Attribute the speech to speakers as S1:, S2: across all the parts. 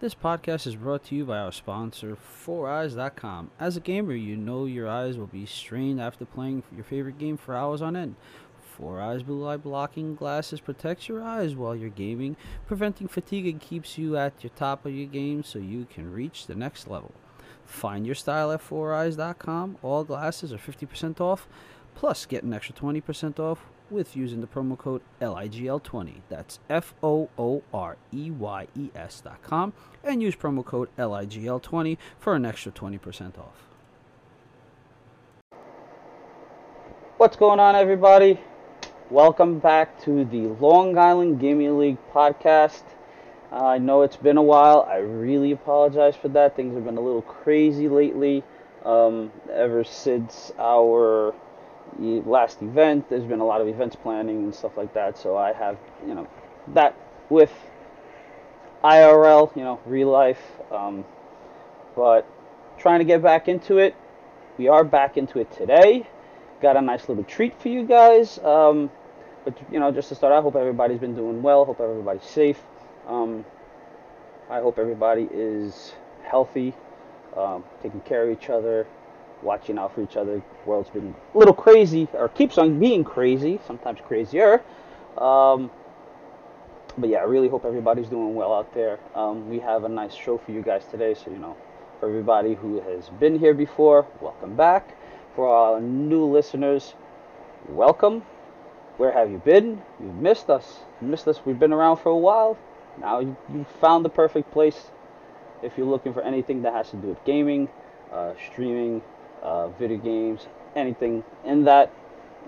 S1: This podcast is brought to you by our sponsor, 4eyes.com. As a gamer, you know your eyes will be strained after playing your favorite game for hours on end. 4eyes blue light blocking glasses protects your eyes while you're gaming, preventing fatigue and keeps you at your top of your game so you can reach the next level. Find your style at 4eyes.com. All glasses are 50% off, plus get an extra 20% off with using the promo code LIGL20. That's F O O R E Y E S dot com and use promo code LIGL20 for an extra 20% off. What's going on, everybody? Welcome back to the Long Island Gaming League podcast. Uh, I know it's been a while. I really apologize for that. Things have been a little crazy lately. Um, ever since our last event. There's been a lot of events planning and stuff like that. So I have, you know, that with IRL, you know, real life. Um, but trying to get back into it. We are back into it today. Got a nice little treat for you guys. Um, but you know, just to start, I hope everybody's been doing well. Hope everybody's safe. Um, I hope everybody is healthy, um, taking care of each other, watching out for each other. The world's been a little crazy, or keeps on being crazy, sometimes crazier. Um, but yeah, I really hope everybody's doing well out there. Um, we have a nice show for you guys today, so you know, for everybody who has been here before, welcome back. For our new listeners, welcome. Where have you been? You've missed us. You missed us. We've been around for a while. Now you, you found the perfect place if you're looking for anything that has to do with gaming, uh, streaming, uh, video games, anything in that,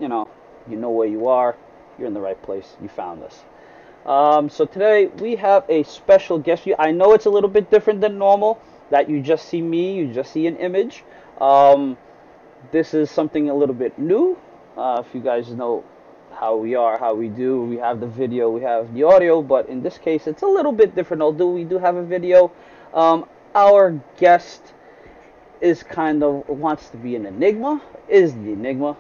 S1: you know, you know where you are, you're in the right place, you found us. Um, so today we have a special guest. I know it's a little bit different than normal, that you just see me, you just see an image. Um, this is something a little bit new. Uh, if you guys know how we are, how we do, we have the video, we have the audio, but in this case it's a little bit different. Although we do have a video, um, our guest is kind of wants to be an enigma. Is the enigma?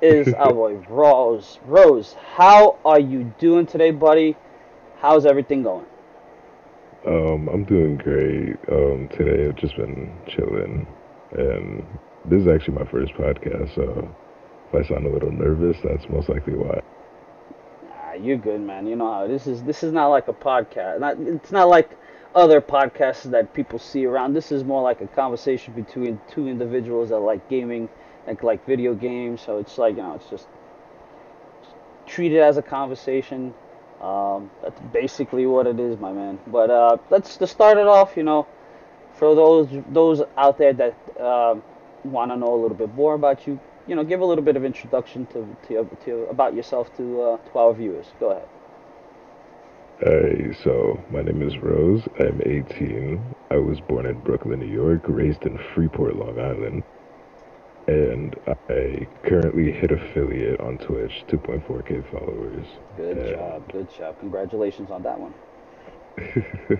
S1: Is our boy Rose? Rose, how are you doing today, buddy? How's everything going?
S2: Um, I'm doing great. Um, today I've just been chilling, and this is actually my first podcast. So if I sound a little nervous, that's most likely why.
S1: Nah, you're good, man. You know how this is. This is not like a podcast. Not, it's not like other podcasts that people see around. This is more like a conversation between two individuals that like gaming, like like video games. So it's like you know, it's just, just treat it as a conversation. Um, that's basically what it is, my man. But uh, let's to start it off. You know, for those those out there that uh, want to know a little bit more about you, you know, give a little bit of introduction to to, to about yourself to uh, to our viewers. Go ahead.
S2: Hey, so my name is Rose. I'm 18. I was born in Brooklyn, New York, raised in Freeport, Long Island. And I currently hit affiliate on Twitch, 2.4k followers.
S1: Good and job, good job. Congratulations on that one.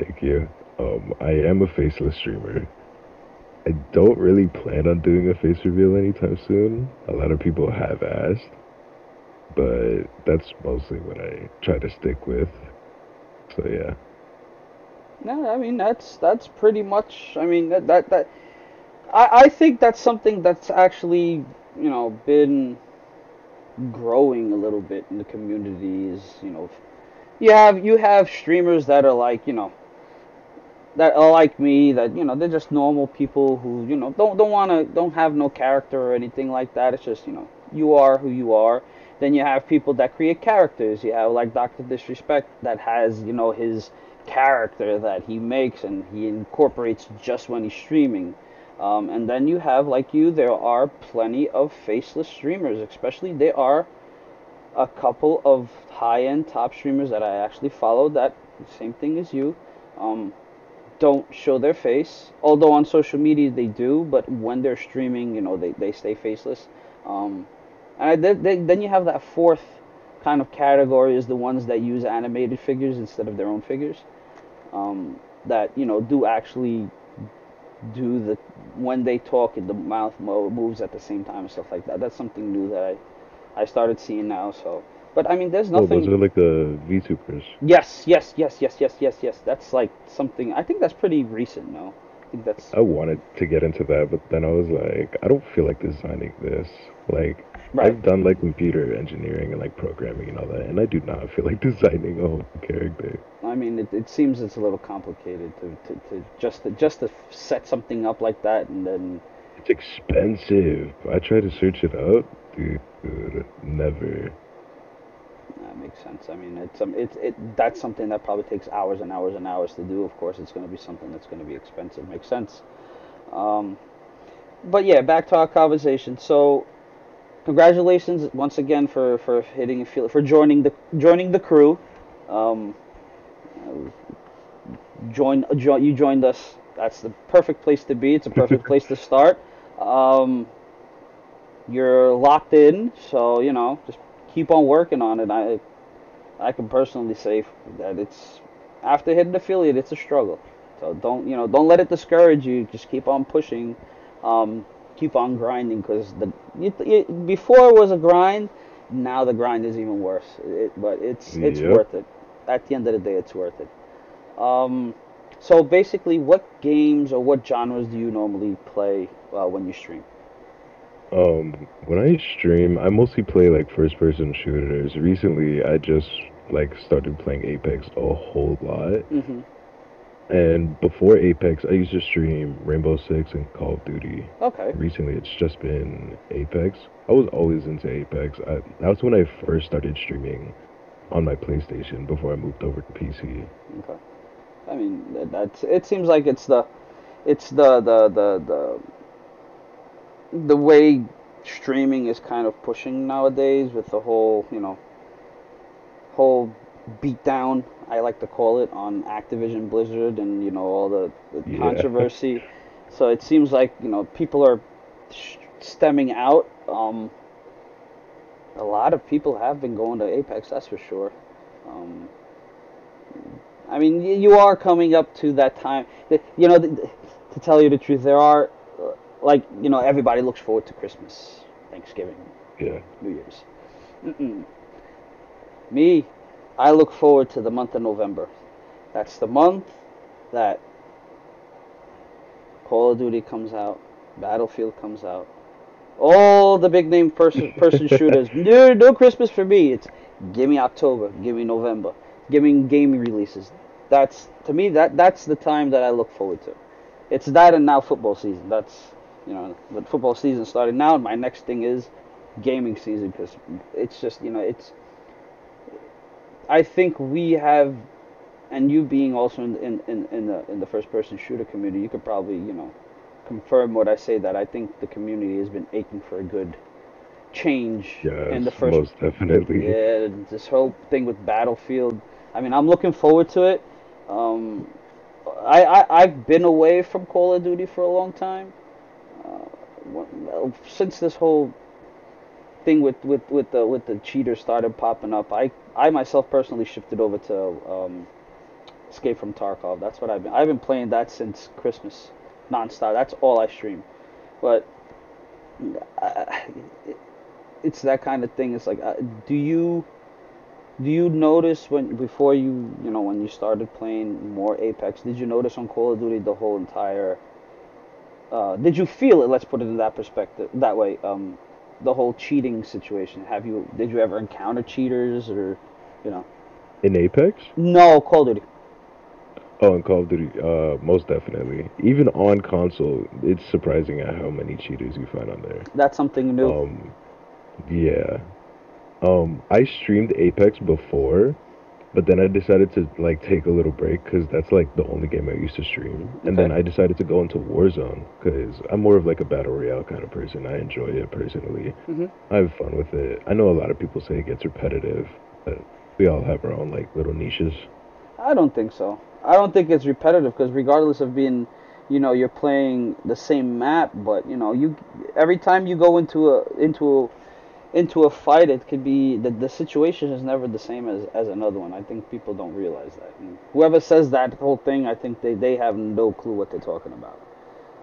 S2: Thank you. Um, I am a faceless streamer. I don't really plan on doing a face reveal anytime soon. A lot of people have asked but that's mostly what I try to stick with. So yeah.
S1: No, I mean that's that's pretty much. I mean that that that. I I think that's something that's actually you know been growing a little bit in the community. Is you know, you have you have streamers that are like you know that are like me that you know they're just normal people who you know don't don't want to don't have no character or anything like that it's just you know you are who you are then you have people that create characters. You have like Doctor Disrespect that has you know his character that he makes and he incorporates just when he's streaming. Um, and then you have like you, there are plenty of faceless streamers. Especially there are a couple of high-end top streamers that I actually follow. That same thing as you. Um, don't show their face, although on social media they do. But when they're streaming, you know, they, they stay faceless. Um, and they, they, then you have that fourth kind of category is the ones that use animated figures instead of their own figures. Um, that you know do actually do the when they talk, the mouth moves at the same time and stuff like that. That's something new that I I started seeing now. So But I mean, there's
S2: Oh,
S1: nothing.
S2: those are like the VTubers.
S1: Yes, yes, yes, yes, yes, yes, yes. That's like something. I think that's pretty recent. No, I think that's
S2: I wanted to get into that, but then I was like, I don't feel like designing this. Like,
S1: right.
S2: I've done like computer engineering and like programming and all that, and I do not feel like designing a whole character.
S1: I mean, it, it seems it's a little complicated to, to, to just to, just to set something up like that and then
S2: It's expensive. I try to search it out, dude. Never.
S1: that makes sense. I mean, it's um, it's it that's something that probably takes hours and hours and hours to do. Of course, it's going to be something that's going to be expensive. Makes sense. Um, but yeah, back to our conversation. So, congratulations once again for for hitting field for joining the joining the crew. Um, join, join you joined us. That's the perfect place to be. It's a perfect place to start. Um, you're locked in, so you know just keep on working on it. I I can personally say that it's after hitting affiliate, it's a struggle. So don't you know don't let it discourage you. Just keep on pushing. Um, keep on grinding because the you, it, before it was a grind. Now the grind is even worse. It, but it's it's
S2: Yep.
S1: worth it. At the end of the day, it's worth it. Um, so basically, what games or what genres do you normally play uh, when you stream?
S2: Um, when I stream, I mostly play like first person shooters. Recently, I just like started playing Apex a whole lot.
S1: Mm-hmm.
S2: And before Apex, I used to stream Rainbow Six and Call of Duty.
S1: Okay.
S2: Recently, it's just been Apex. I was always into Apex. I, that was when I first started streaming on my PlayStation before I moved over to PC.
S1: Okay. I mean, that- that's. It seems like it's the, it's the the the the. The way streaming is kind of pushing nowadays with the whole, you know, whole beatdown, I like to call it, on Activision Blizzard and you know all the, the
S2: Yeah.
S1: controversy. So it seems like you know people are sh- stemming out. Um, a lot of people have been going to Apex, that's for sure. Um, I mean, y- you are coming up to that time. You know, to tell you the truth, there are, uh, like, you know, everybody looks forward to Christmas, Thanksgiving,
S2: Yeah.
S1: New Year's. Mm-mm. Me, I look forward to the month of November. That's the month that Call of Duty comes out, Battlefield comes out, all the big name person person shooters. No, no Christmas for me. It's give me October, give me November, give me gaming releases. That's to me that that's the time that I look forward to. It's that and now football season. That's you know, with football season starting now, my next thing is gaming season because it's just you know it's. I think we have, and you being also in in, in, in the in the first person shooter community, you could probably you know confirm what I say that I think the community has been aching for a good change
S2: Yes,
S1: in the first
S2: most definitely.
S1: yeah, this whole thing with Battlefield. I mean, I'm looking forward to it. Um, I, I I've been away from Call of Duty for a long time. Uh, since this whole thing with with with the with the cheaters started popping up, I I myself personally shifted over to um, Escape from Tarkov. That's what I've been. I've been playing that since Christmas, nonstop. That's all I stream. But it, it's that kind of thing. It's like, uh, do you do you notice when before you you know when you started playing more Apex? Did you notice on Call of Duty the whole entire? Uh, did you feel it? Let's put it in that perspective. That way, um, the whole cheating situation. Have you did you ever encounter cheaters or, you know?
S2: In Apex?
S1: No, Call of Duty.
S2: Oh, in Call of Duty, uh, most definitely. Even on console, it's surprising at how many cheaters you find on there.
S1: That's something new.
S2: Um, yeah. Um, I streamed Apex before, but then I decided to like take a little break because that's like the only game I used to stream. And then I decided to go into Warzone because I'm more of like a battle royale kind of person. I enjoy it personally.
S1: Mhm.
S2: I have fun with it. I know a lot of people say it gets repetitive, but we all have our own like little niches.
S1: I don't think so. I don't think it's repetitive because regardless of being, you know, you're playing the same map, but you know, you every time you go into a into a into a fight, it could be that the situation is never the same as as another one. I think people don't realize that. And whoever says that whole thing, I think they they have no clue what they're talking about.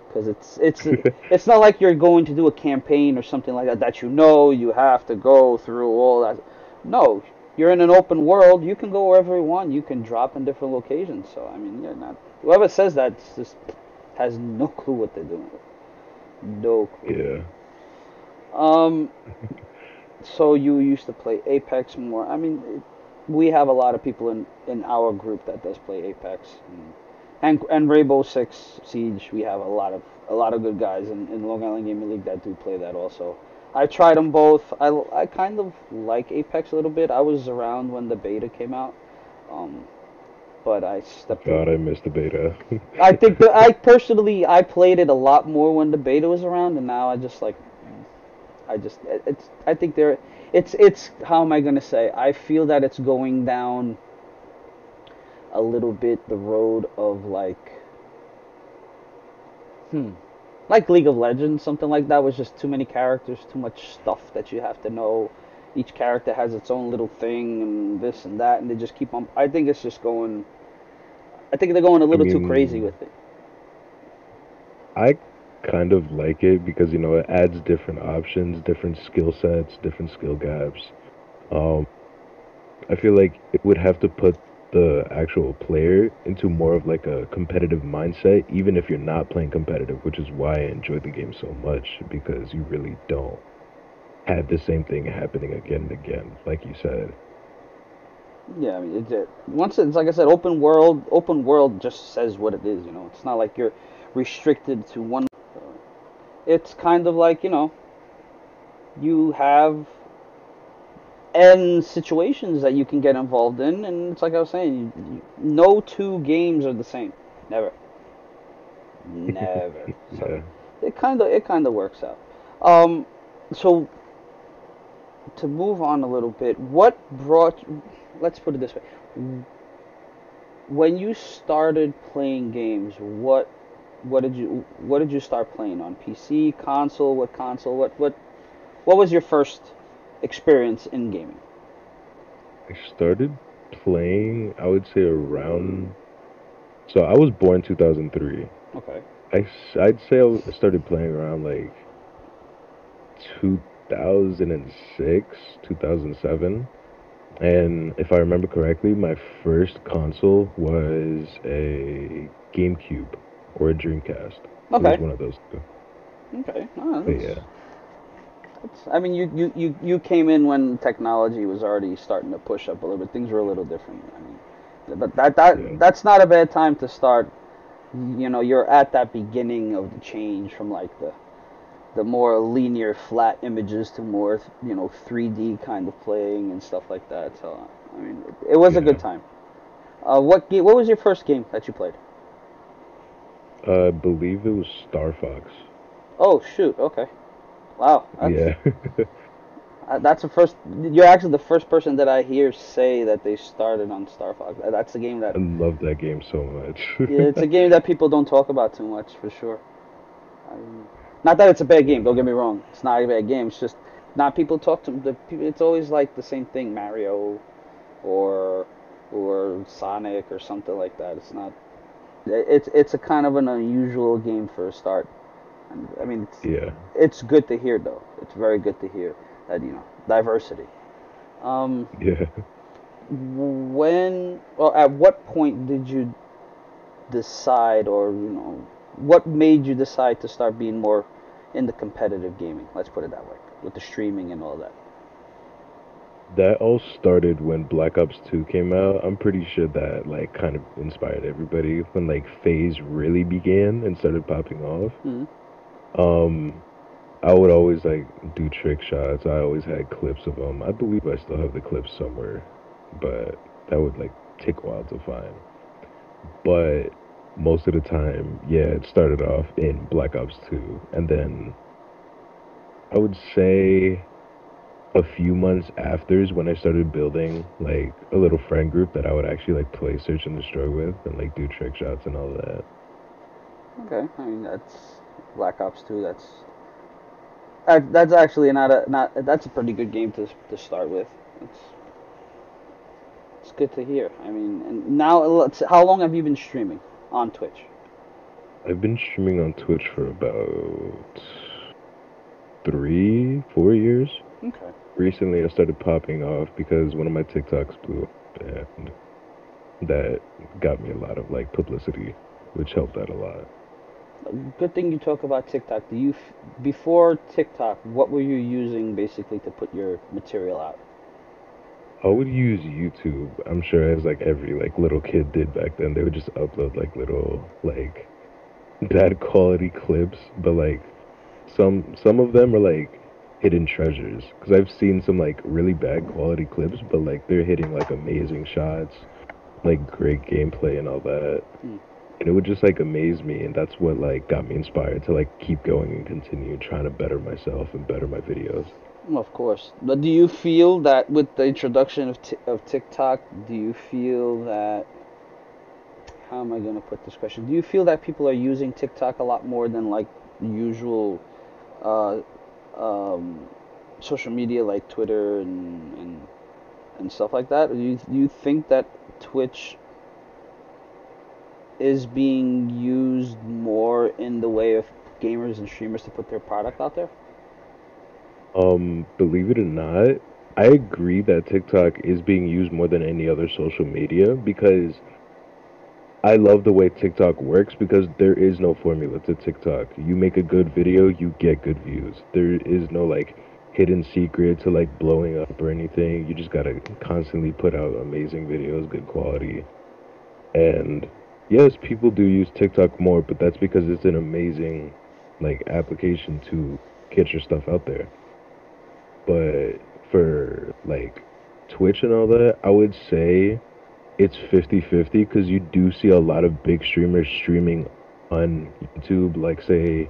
S1: Because it's it's it's not like you're going to do a campaign or something like that that you know you have to go through all that. no, you're in an open world. You can go wherever you want. You can drop in different locations. So I mean, you're not. Whoever says that just has no clue what they're doing. No clue.
S2: Yeah.
S1: Um, so you used to play Apex more. I mean, it, we have a lot of people in, in our group that does play Apex, and, and and Rainbow Six Siege. We have a lot of a lot of good guys in, in Long Island Gaming League that do play that also. I tried them both. I, I kind of like Apex a little bit. I was around when the beta came out, um, but I stepped.
S2: God, I missed the beta.
S1: I think that I personally I played it a lot more when the beta was around, and now I just like I just it's I think there it's it's how am I gonna say? I feel that it's going down a little bit the road of like hmm like League of Legends, something like that was just too many characters, too much stuff that you have to know. Each character has its own little thing and this and that, and they just keep on. I think it's just going. I think they're going a little too
S2: mean-
S1: crazy with it.
S2: I kind of like it because you know it adds different options, different skill sets, different skill gaps. Um, I feel like it would have to put the actual player into more of like a competitive mindset, even if you're not playing competitive, which is why I enjoy the game so much because you really don't have the same thing happening again and again, like you said.
S1: Yeah, I mean, it's it, once it's like I said, open world. Open world just says what it is. You know, it's not like you're restricted to one. It's kind of like you know, you have end situations that you can get involved in, and it's like I was saying, you, you, no two games are the same. Never. Never. So
S2: Yeah.
S1: it kind of it kind of works out. Um, so to move on a little bit, what brought? Let's put it this way: when you started playing games, what what did you what did you start playing on PC, console? What console? What what what was your first experience in gaming?
S2: I started playing, I would say around. So I was born 2003.
S1: Okay.
S2: I, I'd say I started playing around like 2006, 2007. And if I remember correctly, my first console was a GameCube or a Dreamcast. It
S1: Okay.
S2: was one of those two.
S1: Okay. Oh,
S2: But yeah.
S1: I mean, you, you, you, you came in when technology was already starting to push up a little bit. Things were a little different. I mean, but that that
S2: Yeah.
S1: that's not a bad time to start. You know, you're at that beginning of the change from like the the more linear, flat images to more you know 3D kind of playing and stuff like that. So I mean, it, it was a good time. Uh, what ga- What was your first game that you played?
S2: I believe it was Star Fox.
S1: Oh shoot! Okay. Wow. That's,
S2: yeah.
S1: Uh, that's the first. You're actually the first person that I hear say that they started on Star Fox. That's a game that.
S2: I love that game so much.
S1: yeah, it's a game that people don't talk about too much, for sure. Um, not that it's a bad game. Don't get me wrong. It's not a bad game. It's just not people talk to the people. It's always like the same thing, Mario, or or Sonic or something like that. It's not. It's it's a kind of an unusual game for a start. I mean, it's,
S2: yeah.
S1: it's good to hear though. It's very good to hear that you know diversity. Um,
S2: Yeah.
S1: when or at what point did you decide or you know what made you decide to start being more in the competitive gaming let's put it that way with the streaming and all that
S2: That all started when Black Ops 2 came out. I'm pretty sure that like kind of inspired everybody when like FaZe really began and started popping off.
S1: Mhm.
S2: Um I would always like do trick shots. I always had clips of them. I believe I still have the clips somewhere, but that would like take a while to find. But most of the time, yeah, it started off in Black Ops 2 and then I would say a few months after is when I started building like a little friend group that I would actually like play search and destroy with and like do trick shots and all that.
S1: okay i mean that's black ops 2 that's that's actually not a not that's a pretty good game to to start with it's it's good to hear i mean and now let's how long have you been streaming on twitch
S2: I've been streaming on Twitch for about three, four years.
S1: Okay.
S2: Recently, I started popping off because one of my TikToks blew up, and that got me a lot of like publicity, which helped out a lot.
S1: Good thing you talk about TikTok. Do you before TikTok, what were you using basically to put your material out?
S2: I would use YouTube. I'm sure as like every like little kid did back then. They would just upload like little like bad quality clips, but like some some of them are like hidden treasures because I've seen some like really bad quality clips, but like they're hitting like amazing shots, like great gameplay and all that.
S1: Hmm.
S2: And it would just like amaze me, and that's what like got me inspired to like keep going and continue trying to better myself and better my videos.
S1: Of course. But do you feel that with the introduction of t- of TikTok, do you feel that how am I going to put this question? Do you feel that people are using TikTok a lot more than like usual uh, um, social media like Twitter and, and and stuff like that? Do you do you think that Twitch is being used more in the way of gamers and streamers to put their product out there?
S2: Um, believe it or not, I agree that TikTok is being used more than any other social media because I love the way TikTok works because there is no formula to TikTok. You make a good video, you get good views. There is no like hidden secret to like blowing up or anything. You just gotta constantly put out amazing videos, good quality. And yes, people do use TikTok more, but that's because it's an amazing like application to get your stuff out there. But for like Twitch and all that, I would say it's 50-50 because you do see a lot of big streamers streaming on YouTube, like say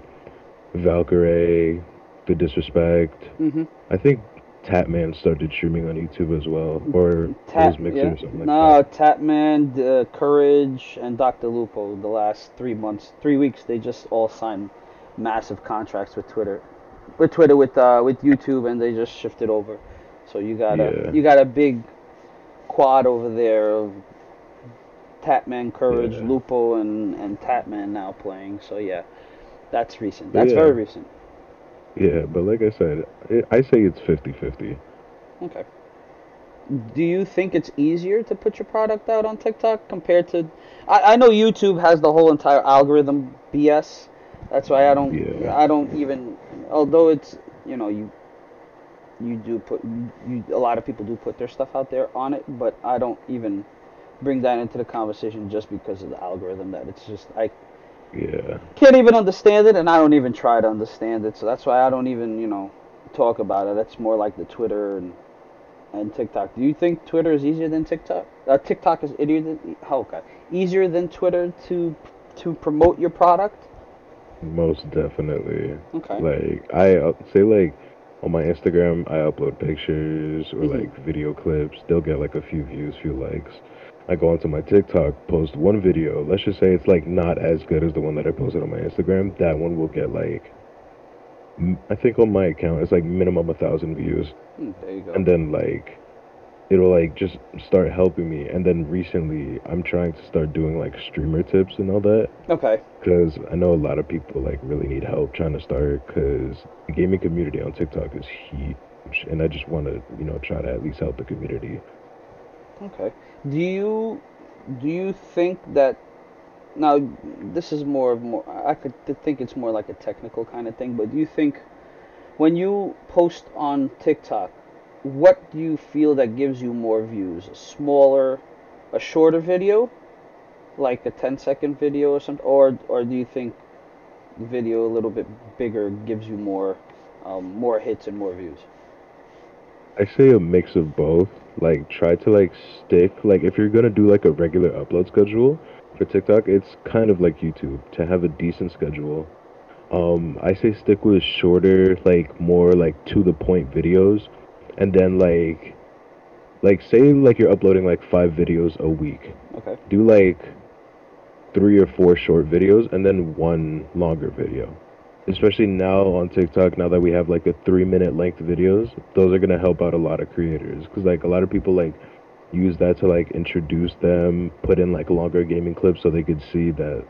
S2: Valkyrae, The Disrespect.
S1: Mm-hmm.
S2: I think Tatman started streaming on YouTube as well, or
S1: Tap,
S2: mixer
S1: yeah.
S2: or something like
S1: no,
S2: that.
S1: Tatman, uh, Courage, and Dr. Lupo. The last three months, three weeks, they just all signed massive contracts with Twitter, with Twitter, with uh, with YouTube, and they just shifted over. So you got a
S2: Yeah.
S1: you got a big quad over there of Tapman, Courage,
S2: Yeah.
S1: Lupo, and and Tatman now playing. So yeah, that's recent. That's very recent.
S2: Yeah, but like I said, I I say it's 50-50.
S1: Okay. Do you think it's easier to put your product out on TikTok compared to? I, I know YouTube has the whole entire algorithm BS. That's why I don't.
S2: Yeah.
S1: I don't even. Although it's you know you. You do put you. A lot of people do put their stuff out there on it, but I don't even bring that into the conversation just because of the algorithm. That it's just I
S2: Yeah.
S1: can't even understand it, and I don't even try to understand it. So that's why I don't even, you know, talk about it. That's more like the Twitter and and TikTok. Do you think Twitter is easier than TikTok? Uh, TikTok is easier than oh, okay, easier than Twitter to to promote your product?
S2: Most definitely.
S1: Okay.
S2: Like I up- say like on my Instagram I upload pictures or
S1: Mhm.
S2: like video clips. They'll get like a few views, few likes. I go onto my TikTok, post one video. Let's just say it's like not as good as the one that I posted on my Instagram. That one will get like I think on my account it's like minimum a thousand views,
S1: Hmm, there you go.
S2: and then like it'll like just start helping me. And then recently I'm trying to start doing like streamer tips and all that
S1: okay.
S2: because I know a lot of people like really need help trying to start because the gaming community on TikTok is huge, and I just want to you know try to at least help the community.
S1: Okay. Do you do you think that now this is more of more I could think it's more like a technical kind of thing, but do you think when you post on TikTok, what do you feel that gives you more views? A smaller, a shorter video, like a 10 second video or something, or or do you think video a little bit bigger gives you more um, more hits and more views?
S2: I say a mix of both. Like try to like stick like if you're gonna do like a regular upload schedule for TikTok, it's kind of like YouTube to have a decent schedule. Um, I say stick with shorter, like more like to the point videos, and then like like say like you're uploading like five videos a week.
S1: Okay.
S2: do like three or four short videos and then one longer video. Especially now on TikTok, now that we have like a three minute length videos, those are gonna help out a lot of creators. Cause like a lot of people like use that to like introduce them, put in like longer gaming clips so they could see that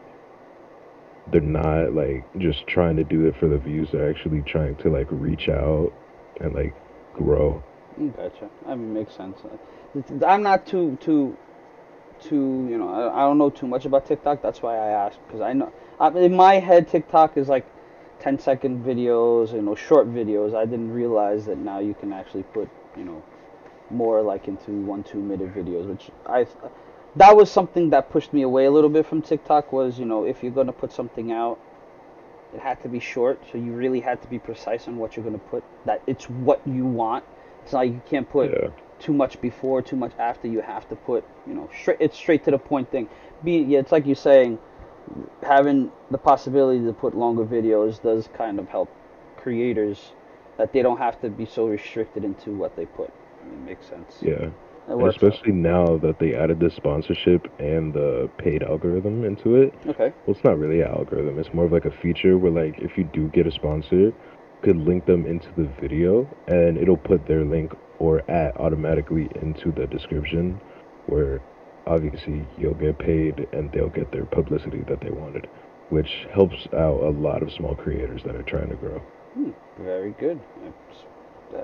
S2: they're not like just trying to do it for the views. They're actually trying to like reach out and like grow.
S1: Gotcha. I mean, makes sense. Uh, I'm not too too too you know I, don't know too much about TikTok. That's why I asked because I know in my head TikTok is like 10 second videos, you know, short videos. I didn't realize that now you can actually put you know more like into one two minute videos, which I that was something that pushed me away a little bit from TikTok. Was you know if you're gonna put something out it had to be short, so you really had to be precise on what you're going to put. That it's what you want. It's like you can't put
S2: Yeah.
S1: too much before, too much after. You have to put, you know, straight. It's straight to the point thing. Be yeah, it's like you're saying, having the possibility to put longer videos does kind of help creators that they don't have to be so restricted into what they put. I mean, it makes sense.
S2: Yeah.
S1: Works. out.
S2: especially now that they added the sponsorship and the paid algorithm into it.
S1: Okay.
S2: Well, it's not really an algorithm. It's more of like a feature where, like, if you do get a sponsor, you could link them into the video, and it'll put their link or at automatically into the description, where obviously you'll get paid and they'll get their publicity that they wanted, which helps out a lot of small creators that are trying to grow.
S1: Hmm, very good. Uh,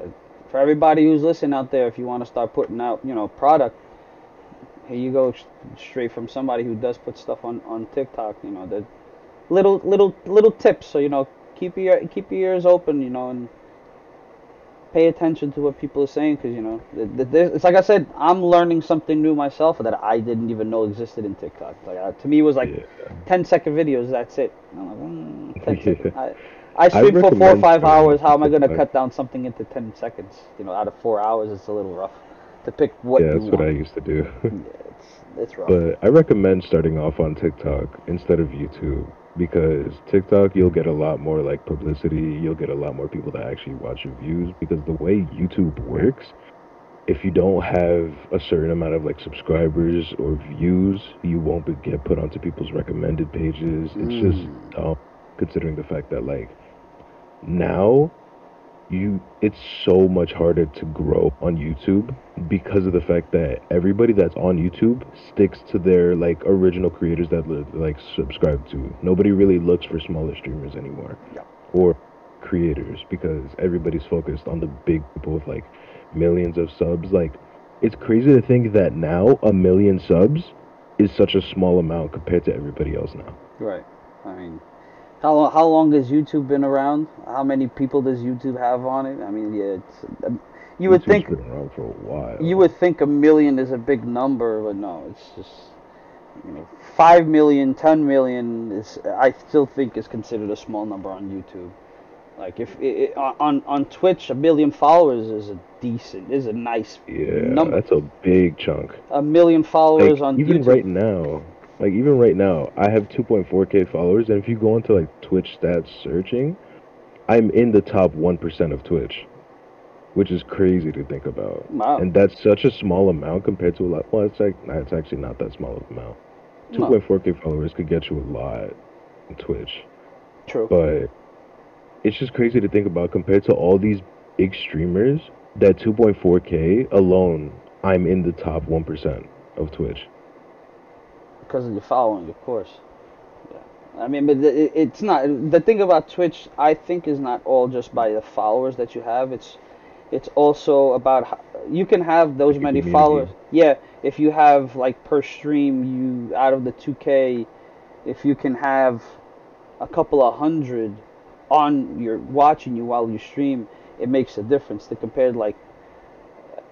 S1: for everybody who's listening out there, if you want to start putting out, you know, product, here you go, sh- straight from somebody who does put stuff on on TikTok. You know, the little little little tips. So you know, keep your keep your ears open. You know, and pay attention to what people are saying because you know, th- th- there's- it's like I said, I'm learning something new myself that I didn't even know existed in TikTok. Like uh, to me, it was like
S2: Yeah.
S1: 10 second videos. That's it. I'm like, mm, 10
S2: Yeah.
S1: I, I stream for four or five hours. How am I going to cut down something into 10 seconds? You know, out of four hours, it's a little rough to pick what
S2: yeah, that's
S1: want.
S2: what I used to do.
S1: Yeah, it's, it's rough.
S2: But I recommend starting off on TikTok instead of YouTube because TikTok you'll get a lot more like publicity, you'll get a lot more people that actually watch your views because the way YouTube works, if you don't have a certain amount of like subscribers or views, you won't be, get put onto people's recommended pages. It's just
S1: Mm.
S2: dumb considering the fact that like now you it's so much harder to grow on YouTube because of the fact that everybody that's on YouTube sticks to their like original creators that like subscribe to. Nobody really looks for smaller streamers anymore
S1: Yeah.
S2: or creators because everybody's focused on the big people with like millions of subs. Like it's crazy to think that now a million subs is such a small amount compared to everybody else now.
S1: right. I mean, how, how long has YouTube been around? How many people does YouTube have on it? I mean, yeah, it's, um, you would
S2: YouTube's
S1: think
S2: been around for a while.
S1: You would think a million is a big number, but no, it's just you know, five million, ten million is I still think is considered a small number on YouTube. Like if it, it, on on Twitch, a million followers is a decent, is a nice
S2: Yeah,
S1: number.
S2: that's a big chunk.
S1: A million followers
S2: Like,
S1: on
S2: even
S1: YouTube.
S2: right now, like even right now, I have 2.4k followers, and if you go into like Twitch stats searching, I'm in the top one percent of Twitch, which is crazy to think about.
S1: Wow.
S2: And that's such a small amount compared to a lot. Well, it's like nah, it's actually not that small of an amount. 2.4k followers could get you a lot on Twitch,
S1: True.
S2: but it's just crazy to think about compared to all these big streamers. That 2.4k alone, I'm in the top one percent of Twitch.
S1: Because of your following, of course. Yeah. I mean, but it, it's not the thing about Twitch. I think is not all just by the followers that you have. It's it's also about how, you can have those many
S2: community.
S1: followers. Yeah, if you have like per stream, you out of the 2K, if you can have a couple of hundred on your watching you while you stream, it makes a difference. To compare like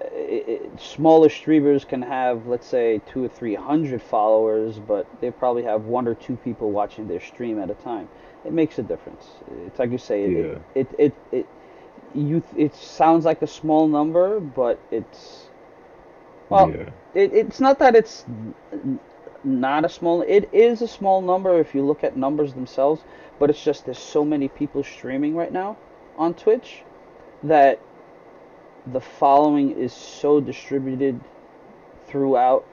S1: it, it, smaller streamers can have let's say two or three hundred followers, but they probably have one or two people watching their stream at a time. It makes a difference. It's like you say, it,
S2: Yeah.
S1: it, it, it, you, it sounds like a small number, but it's well,
S2: yeah.
S1: it, it's not that it's not a small. It is a small number if you look at numbers themselves, but it's just there's so many people streaming right now on Twitch that the following is so distributed throughout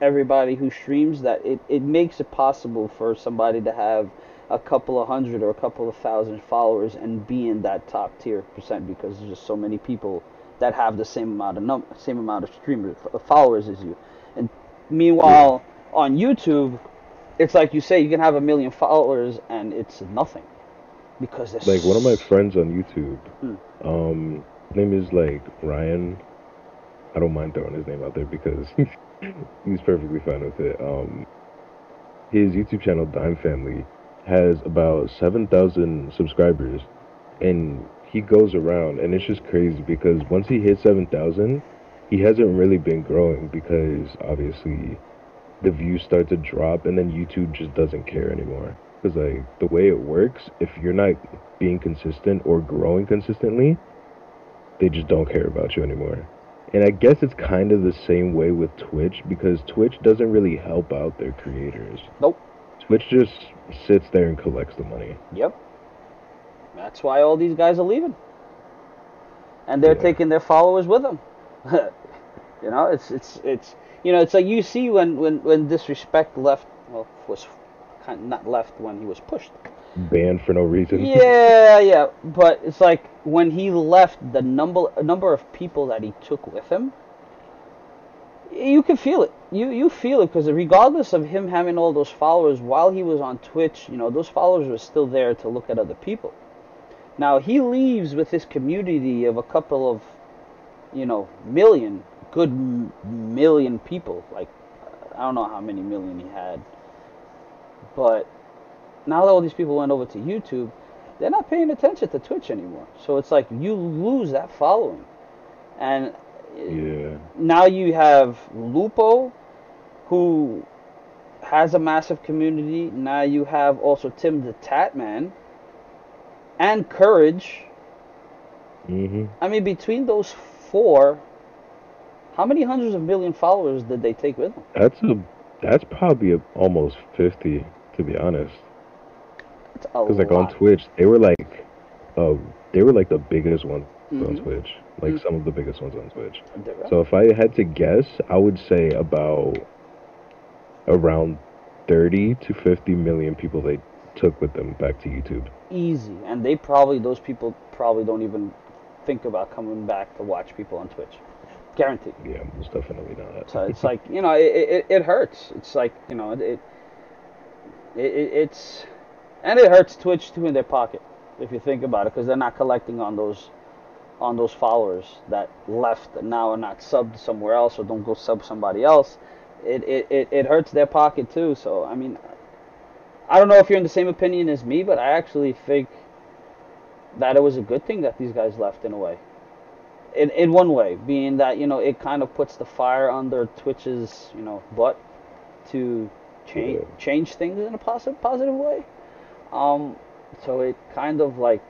S1: everybody who streams that it, it makes it possible for somebody to have a couple of hundred or a couple of thousand followers and be in that top tier percent because there's just so many people that have the same amount of num- same amount of streamers of followers as you. And meanwhile on YouTube, it's like you say you can have a million followers and it's nothing because there's
S2: Like one of my friends on YouTube,
S1: Hmm.
S2: um, name is like Ryan. I don't mind throwing his name out there because he's perfectly fine with it. Um, his YouTube channel Dime Family has about seven thousand subscribers, and he goes around, and it's just crazy because once he hits seven thousand, he hasn't really been growing because obviously the views start to drop, and then YouTube just doesn't care anymore. Because like the way it works, if you're not being consistent or growing consistently, they just don't care about you anymore. And I guess it's kind of the same way with Twitch because Twitch doesn't really help out their creators.
S1: Nope.
S2: Twitch just sits there and collects the money.
S1: Yep. That's why all these guys are leaving. And they're
S2: Yeah.
S1: taking their followers with them. you know, it's it's it's you know, it's like you see when when when disrespect left well was kind of not left when he was pushed.
S2: Banned for no reason.
S1: Yeah, yeah, but it's like when he left, the number number of people that he took with him, you can feel it. You you feel it because regardless of him having all those followers while he was on Twitch, you know those followers were still there to look at other people. Now he leaves with his community of a couple of, you know, million, good m- million people. Like I don't know how many million he had, but now that all these people went over to YouTube, they're not paying attention to Twitch anymore. So it's like you lose that following. And
S2: Yeah.
S1: now you have Lupo, who has a massive community. Now you have also Tim the Tat Man and Courage.
S2: Mhm.
S1: I mean, between those four, how many hundreds of million followers did they take with them?
S2: That's a that's probably a, almost fifty to be honest.
S1: It's
S2: Because like on. Twitch, they were like, uh, they were like the biggest ones on
S1: Mhm.
S2: Twitch, like
S1: Mhm.
S2: some of the biggest ones on Twitch. So if I had to guess, I would say about around thirty to fifty million people they took with them back to YouTube.
S1: easy and they probably those people probably don't even think about coming back to watch people on twitch guaranteed
S2: Yeah, most definitely not.
S1: so it's like you know it, it, it hurts it's like you know it, it, it it's and it hurts twitch too in their pocket if you think about it because they're not collecting on those on those followers that left and now are not subbed somewhere else or don't go sub somebody else it, it, it, it hurts their pocket too so i mean I don't know if you're in the same opinion as me, but I actually think that it was a good thing that these guys left in a way. In in one way, being that you know it kind of puts the fire under Twitch's you know butt to change
S2: Yeah.
S1: change things in a positive positive way. Um, so it kind of like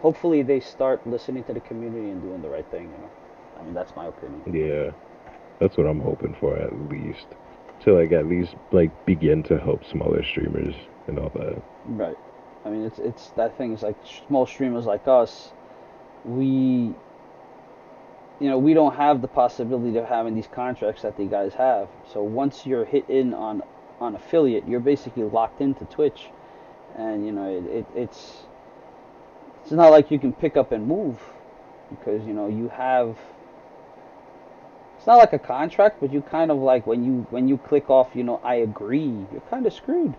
S1: hopefully they start listening to the community and doing the right thing. You know, I mean that's my opinion.
S2: Yeah, that's what I'm hoping for at least. To like at least like begin to help smaller streamers and all that.
S1: Right. I mean, it's it's that thing is like small streamers like us. We, you know, we don't have the possibility of having these contracts that the guys have. So once you're hit in on on affiliate, you're basically locked into Twitch, and you know it, it it's it's not like you can pick up and move because you know you have. It's not like a contract, but you kind of like when you when you click off, you know, I agree. You're kind of screwed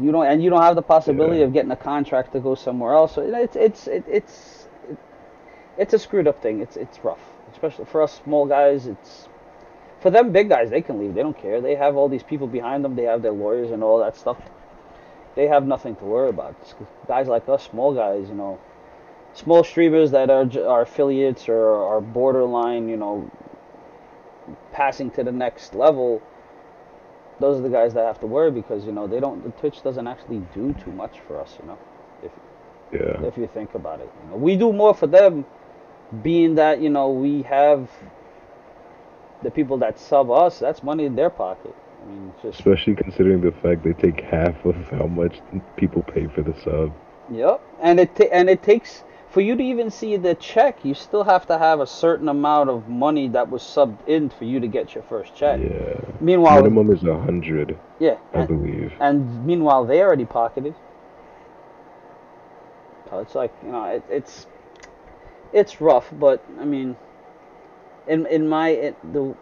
S1: you don't and you don't have the possibility
S2: Yeah.
S1: of getting a contract to go somewhere else. So it's it's it, it's it, it's a screwed up thing. It's it's rough, especially for us small guys. It's for them big guys. They can leave. They don't care. They have all these people behind them. They have their lawyers and all that stuff. They have nothing to worry about. It's guys like us, small guys, you know, small streamers that are are affiliates or are borderline, you know, passing to the next level those are the guys that have to worry because you know they don't the Twitch doesn't actually do too much for us you know if
S2: Yeah.
S1: if you think about it you know we do more for them being that you know we have the people that sub us that's money in their pocket I mean just
S2: Especially considering the fact they take half of how much people pay for the sub.
S1: Yep, and it ta- and it takes for you to even see the check. You still have to have a certain amount of money that was subbed in for you to get your first check.
S2: Yeah.
S1: Meanwhile,
S2: Minimum is a hundred,
S1: yeah,
S2: I
S1: and,
S2: believe.
S1: and meanwhile they already pocketed. So it's like you know it, it's it's rough, but I mean, in in my it, the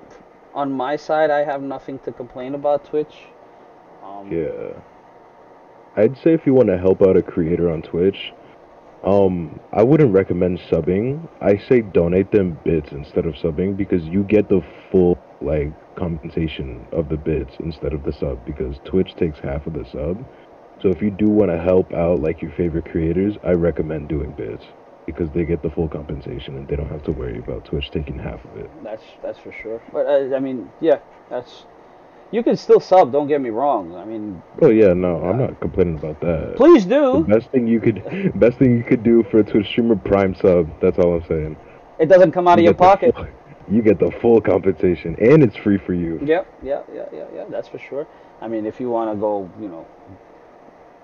S1: on my side, I have nothing to complain about Twitch. Um,
S2: Yeah. I'd say if you want to help out a creator on Twitch, Um, I wouldn't recommend subbing. I say donate them bits instead of subbing because you get the full like compensation of the bits instead of the sub because Twitch takes half of the sub. So if you do want to help out like your favorite creators, I recommend doing bits because they get the full compensation and they don't have to worry about Twitch taking half of it.
S1: That's that's for sure. But uh, I mean, yeah, that's you can still sub. Don't get me wrong. I mean,
S2: Oh yeah, no, I'm not complaining about that.
S1: please
S2: The
S1: do.
S2: best thing you could, best thing you could do for a Twitch streamer Prime sub. That's all I'm saying.
S1: It doesn't come out of your pocket.
S2: full- you get the full compensation, and it's free for you.
S1: Yep, yeah, yeah, yeah, yeah. That's for sure. I mean, if you want to go, you know,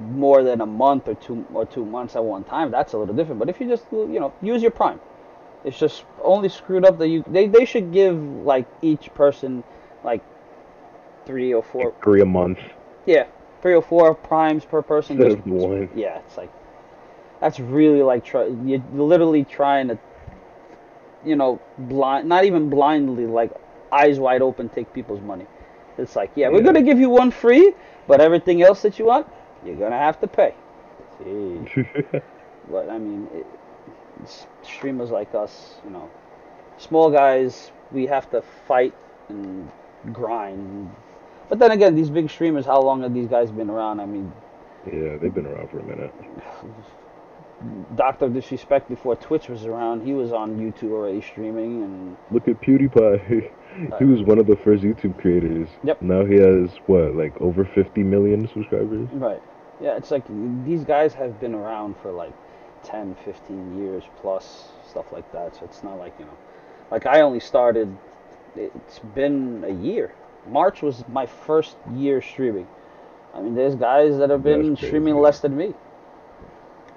S1: more than a month or two or two months at one time, that's a little different. But if you just, you know, use your Prime, it's just only screwed up that you they they should give like each person like three or four,
S2: Three a month
S1: yeah, three or four primes per person. Just,
S2: one.
S1: yeah, it's like that's really like try, you're literally trying to, you know, blind, not even blindly, like eyes wide open, take people's money. It's like, yeah, we're gonna give you one free, but everything else that you want, you're gonna have to pay. See, but I mean, it, streamers like us, you know, small guys, we have to fight and grind. But then again, these big streamers, how long have these guys been around? I mean,
S2: yeah, they've been around for a minute.
S1: Doctor Disrespect before Twitch was around, he was on YouTube already streaming, and
S2: Look at PewDiePie. he was one of the first YouTube creators.
S1: Yep.
S2: Now he has what, like over 50 million subscribers.
S1: right, yeah, it's like these guys have been around for like 10, 15 years plus, stuff like that. So it's not like you know, like I only started. It's been a year. March was my first year streaming. I mean, there's guys that have been
S2: crazy.
S1: streaming less than me.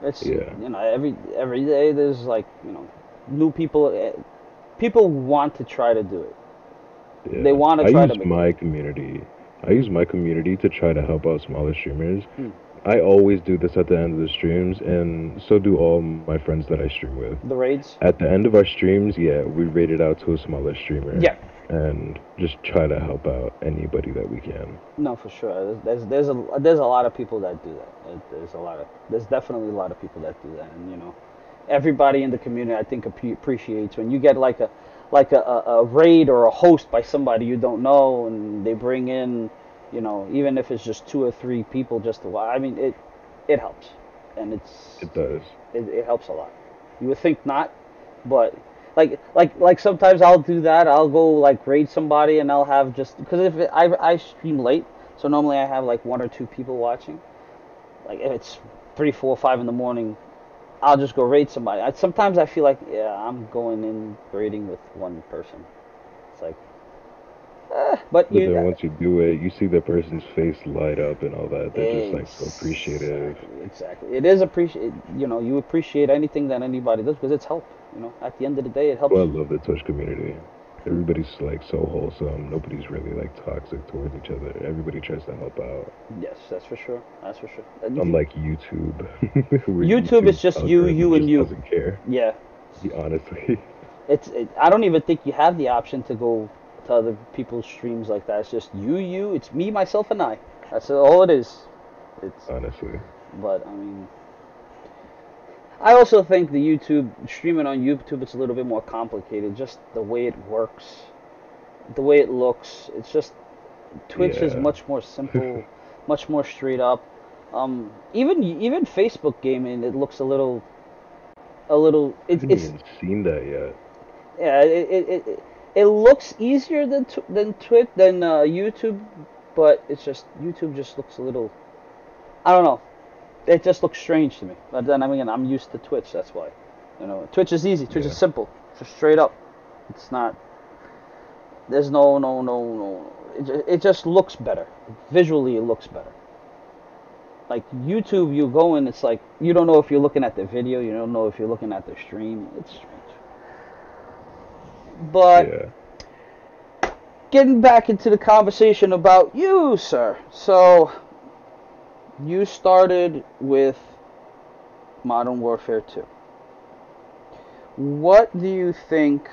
S1: It's
S2: Yeah.
S1: you know every every day there's like you know new people. eh, People want to try to do it.
S2: Yeah.
S1: They wanna try to
S2: I
S1: use
S2: my community. I use my community to try to help out smaller streamers.
S1: Hmm.
S2: I always do this at the end of the streams, and so do all my friends that I stream with.
S1: The raids.
S2: At the end of our streams, yeah, we rate it out to a smaller streamer.
S1: Yeah.
S2: And just try to help out anybody that we can.
S1: No, for sure. There's, there's there's a there's a lot of people that do that. There's a lot of there's definitely a lot of people that do that, and you know, everybody in the community I think appreciates when you get like a like a, a, raid or a host by somebody you don't know, and they bring in, you know, even if it's just two or three people just to watch. I mean, it it helps, and it's
S2: It does.
S1: it, it helps a lot. You would think not, but like like like sometimes I'll do that. I'll go like raid somebody and I'll have just because if it, I I stream late, so normally I have like one or two people watching. Like if it's three, four, five in the morning, I'll just go raid somebody. I, sometimes I feel like yeah, I'm going in raiding with one person. It's like, eh, but
S2: But
S1: you.
S2: then once you do it, you see the person's face light up and all that. They're just like so appreciative.
S1: Exactly, Exactly. It is appreciate. You know, you appreciate anything that anybody does because it's help. You know, at the end of the day, it helps.
S2: Well, I love the Twitch community. Everybody's like so wholesome. Nobody's really like toxic towards each other. Everybody tries to help out.
S1: yes, that's for sure. That's for sure.
S2: Unlike YouTube. where
S1: YouTube is just you, you, and you.
S2: Doesn't care.
S1: yeah,
S2: Honestly.
S1: it's. It, I don't even think you have the option to go to other people's streams like that. It's just you, you. It's me, myself, and I. That's all it is. It's.
S2: Honestly.
S1: But I mean, I also think the YouTube streaming on YouTube it's a little bit more complicated. Just the way it works, the way it looks. It's just Twitch is much more simple, much more straight up. Um, even even Facebook gaming it looks a little, a little.
S2: I
S1: It,
S2: haven't
S1: it's
S2: even seen that yet.
S1: yeah. It it, it, it, it looks easier than tw- than Twitch than uh, YouTube, but it's just YouTube just looks a little. I don't know. It just looks strange to me. But then I mean, I'm used to Twitch. That's why. You know, Twitch is easy. Twitch
S2: Yeah.
S1: is simple. Just straight up. It's not. There's no no no no. It just, it just looks better. Visually, it looks better. Like YouTube, you go in, it's like you don't know if you're looking at the video. You don't know if you're looking at the stream. It's strange. But
S2: yeah.
S1: getting back into the conversation about you, sir. So, you started with Modern Warfare 2. What do you think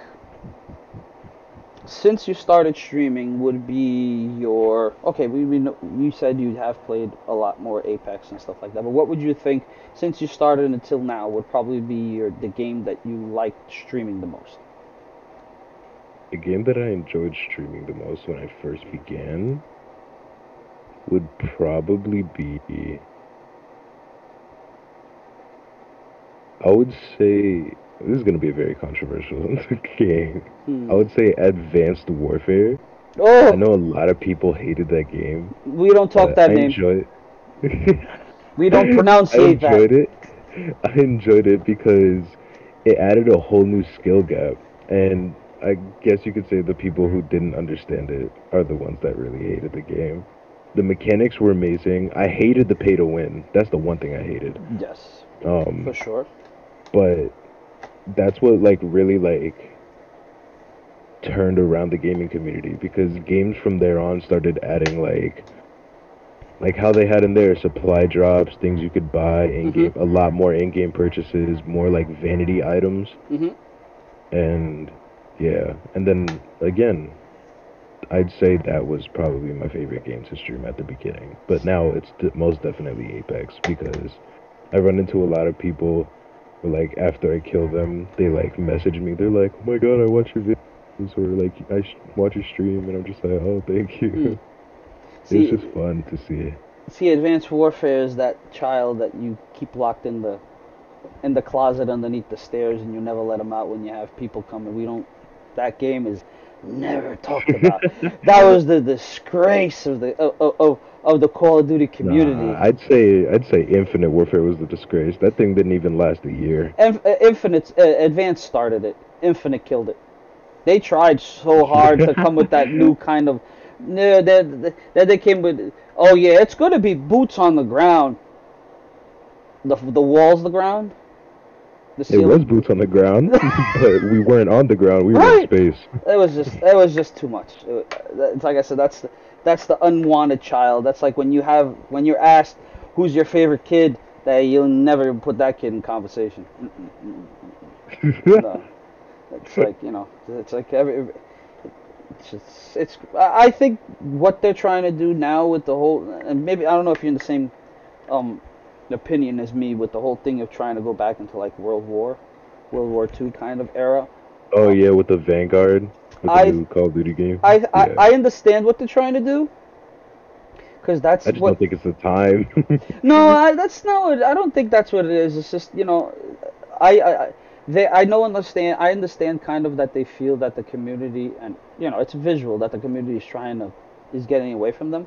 S1: since you started streaming, would be your okay? We, we know, you said you have played a lot more Apex and stuff like that, but what would you think since you started until now would probably be your the game that you liked streaming the most?
S2: The game that I enjoyed streaming the most when I first began would probably be. I would say this is going to be a very controversial game.
S1: Hmm.
S2: I would say Advanced Warfare.
S1: Oh,
S2: I know a lot of people hated that game.
S1: we don't talk that
S2: I
S1: name.
S2: enjoyed
S1: We don't
S2: I
S1: pronunciate that.
S2: enjoyed it. I enjoyed it because it added a whole new skill gap, and I guess you could say the people who didn't understand it are the ones that really hated the game. The mechanics were amazing. I hated the pay to win. That's the one thing I hated.
S1: Yes,
S2: Um,
S1: for sure.
S2: but that's what like really like turned around the gaming community because games from there on started adding like like how they had in there supply drops, things you could buy in game, a lot more in-game purchases, more like vanity items,
S1: hmm
S2: and yeah, and then again, I'd say that was probably my favorite game to stream at the beginning. But now it's most definitely Apex because I run into a lot of people who, like after I kill them, they like message me. They're like, "Oh my god, I watch your videos," or like, "I sh- watch your stream," and I'm just like, "Oh, thank you."
S1: Mm. See,
S2: it's just fun to see.
S1: see, Advanced Warfare is that child that you keep locked in the in the closet underneath the stairs, and you never let them out when you have people coming. We don't. That game is never talked about. that was the disgrace of the of, of, of the Call of Duty community.
S2: Nah, I'd say I'd say Infinite Warfare was the disgrace. That thing didn't even last a year.
S1: Inf- uh, Infinite uh, Advanced started it. Infinite killed it. They tried so hard to come with that new kind of. No, that that they came with. Oh yeah, it's gonna be boots on the ground. The the walls, the ground. The
S2: It was boots on the ground, but we weren't on the ground. We were
S1: Right.
S2: in space.
S1: It was just it was just too much. It, it's like I said, that's the, that's the unwanted child. That's like when you have when you're asked who's your favorite kid, that you'll never put that kid in conversation. No. It's like you know, it's like every. It's just, it's. I I think what they're trying to do now with the whole, and maybe I don't know if you're in the same, um, opinion as me with the whole thing of trying to go back into like World War, World War Two kind of era.
S2: Oh yeah, with the Vanguard, with the new Call of Duty game.
S1: I I,
S2: Yeah.
S1: I understand what they're trying to do. Cause that's
S2: I just
S1: what
S2: don't think it's the time.
S1: No, I, that's not. What, I don't think that's what it is. It's just you know, I, I, I- they, I know understand. I understand kind of that they feel that the community, and you know, it's visual that the community is trying to, is getting away from them,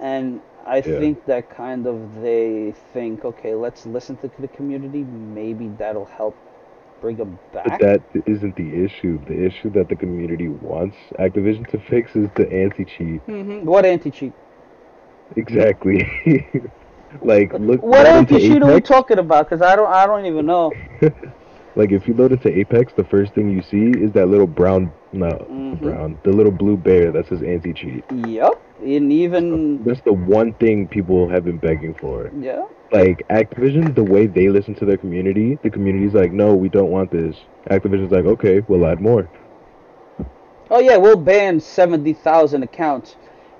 S1: and I
S2: Yeah.
S1: think that kind of they think, okay, let's listen to the community. Maybe that'll help bring them back.
S2: but that isn't the issue. The issue that the community wants Activision to fix is the anti-cheat.
S1: hmm What anti cheat?
S2: Exactly. like look.
S1: What anti cheat are we talking about? Because I don't, I don't even know.
S2: Like if you load into Apex, the first thing you see is that little brown, no,
S1: Mhm.
S2: brown, the little blue bear that says anti-cheat.
S1: Yep, and even
S2: That's the one thing people have been begging for.
S1: yeah.
S2: like Activision, the way they listen to their community, the community's like, no, we don't want this. Activision's like, okay, we'll add more.
S1: Oh yeah, we'll ban seventy thousand accounts.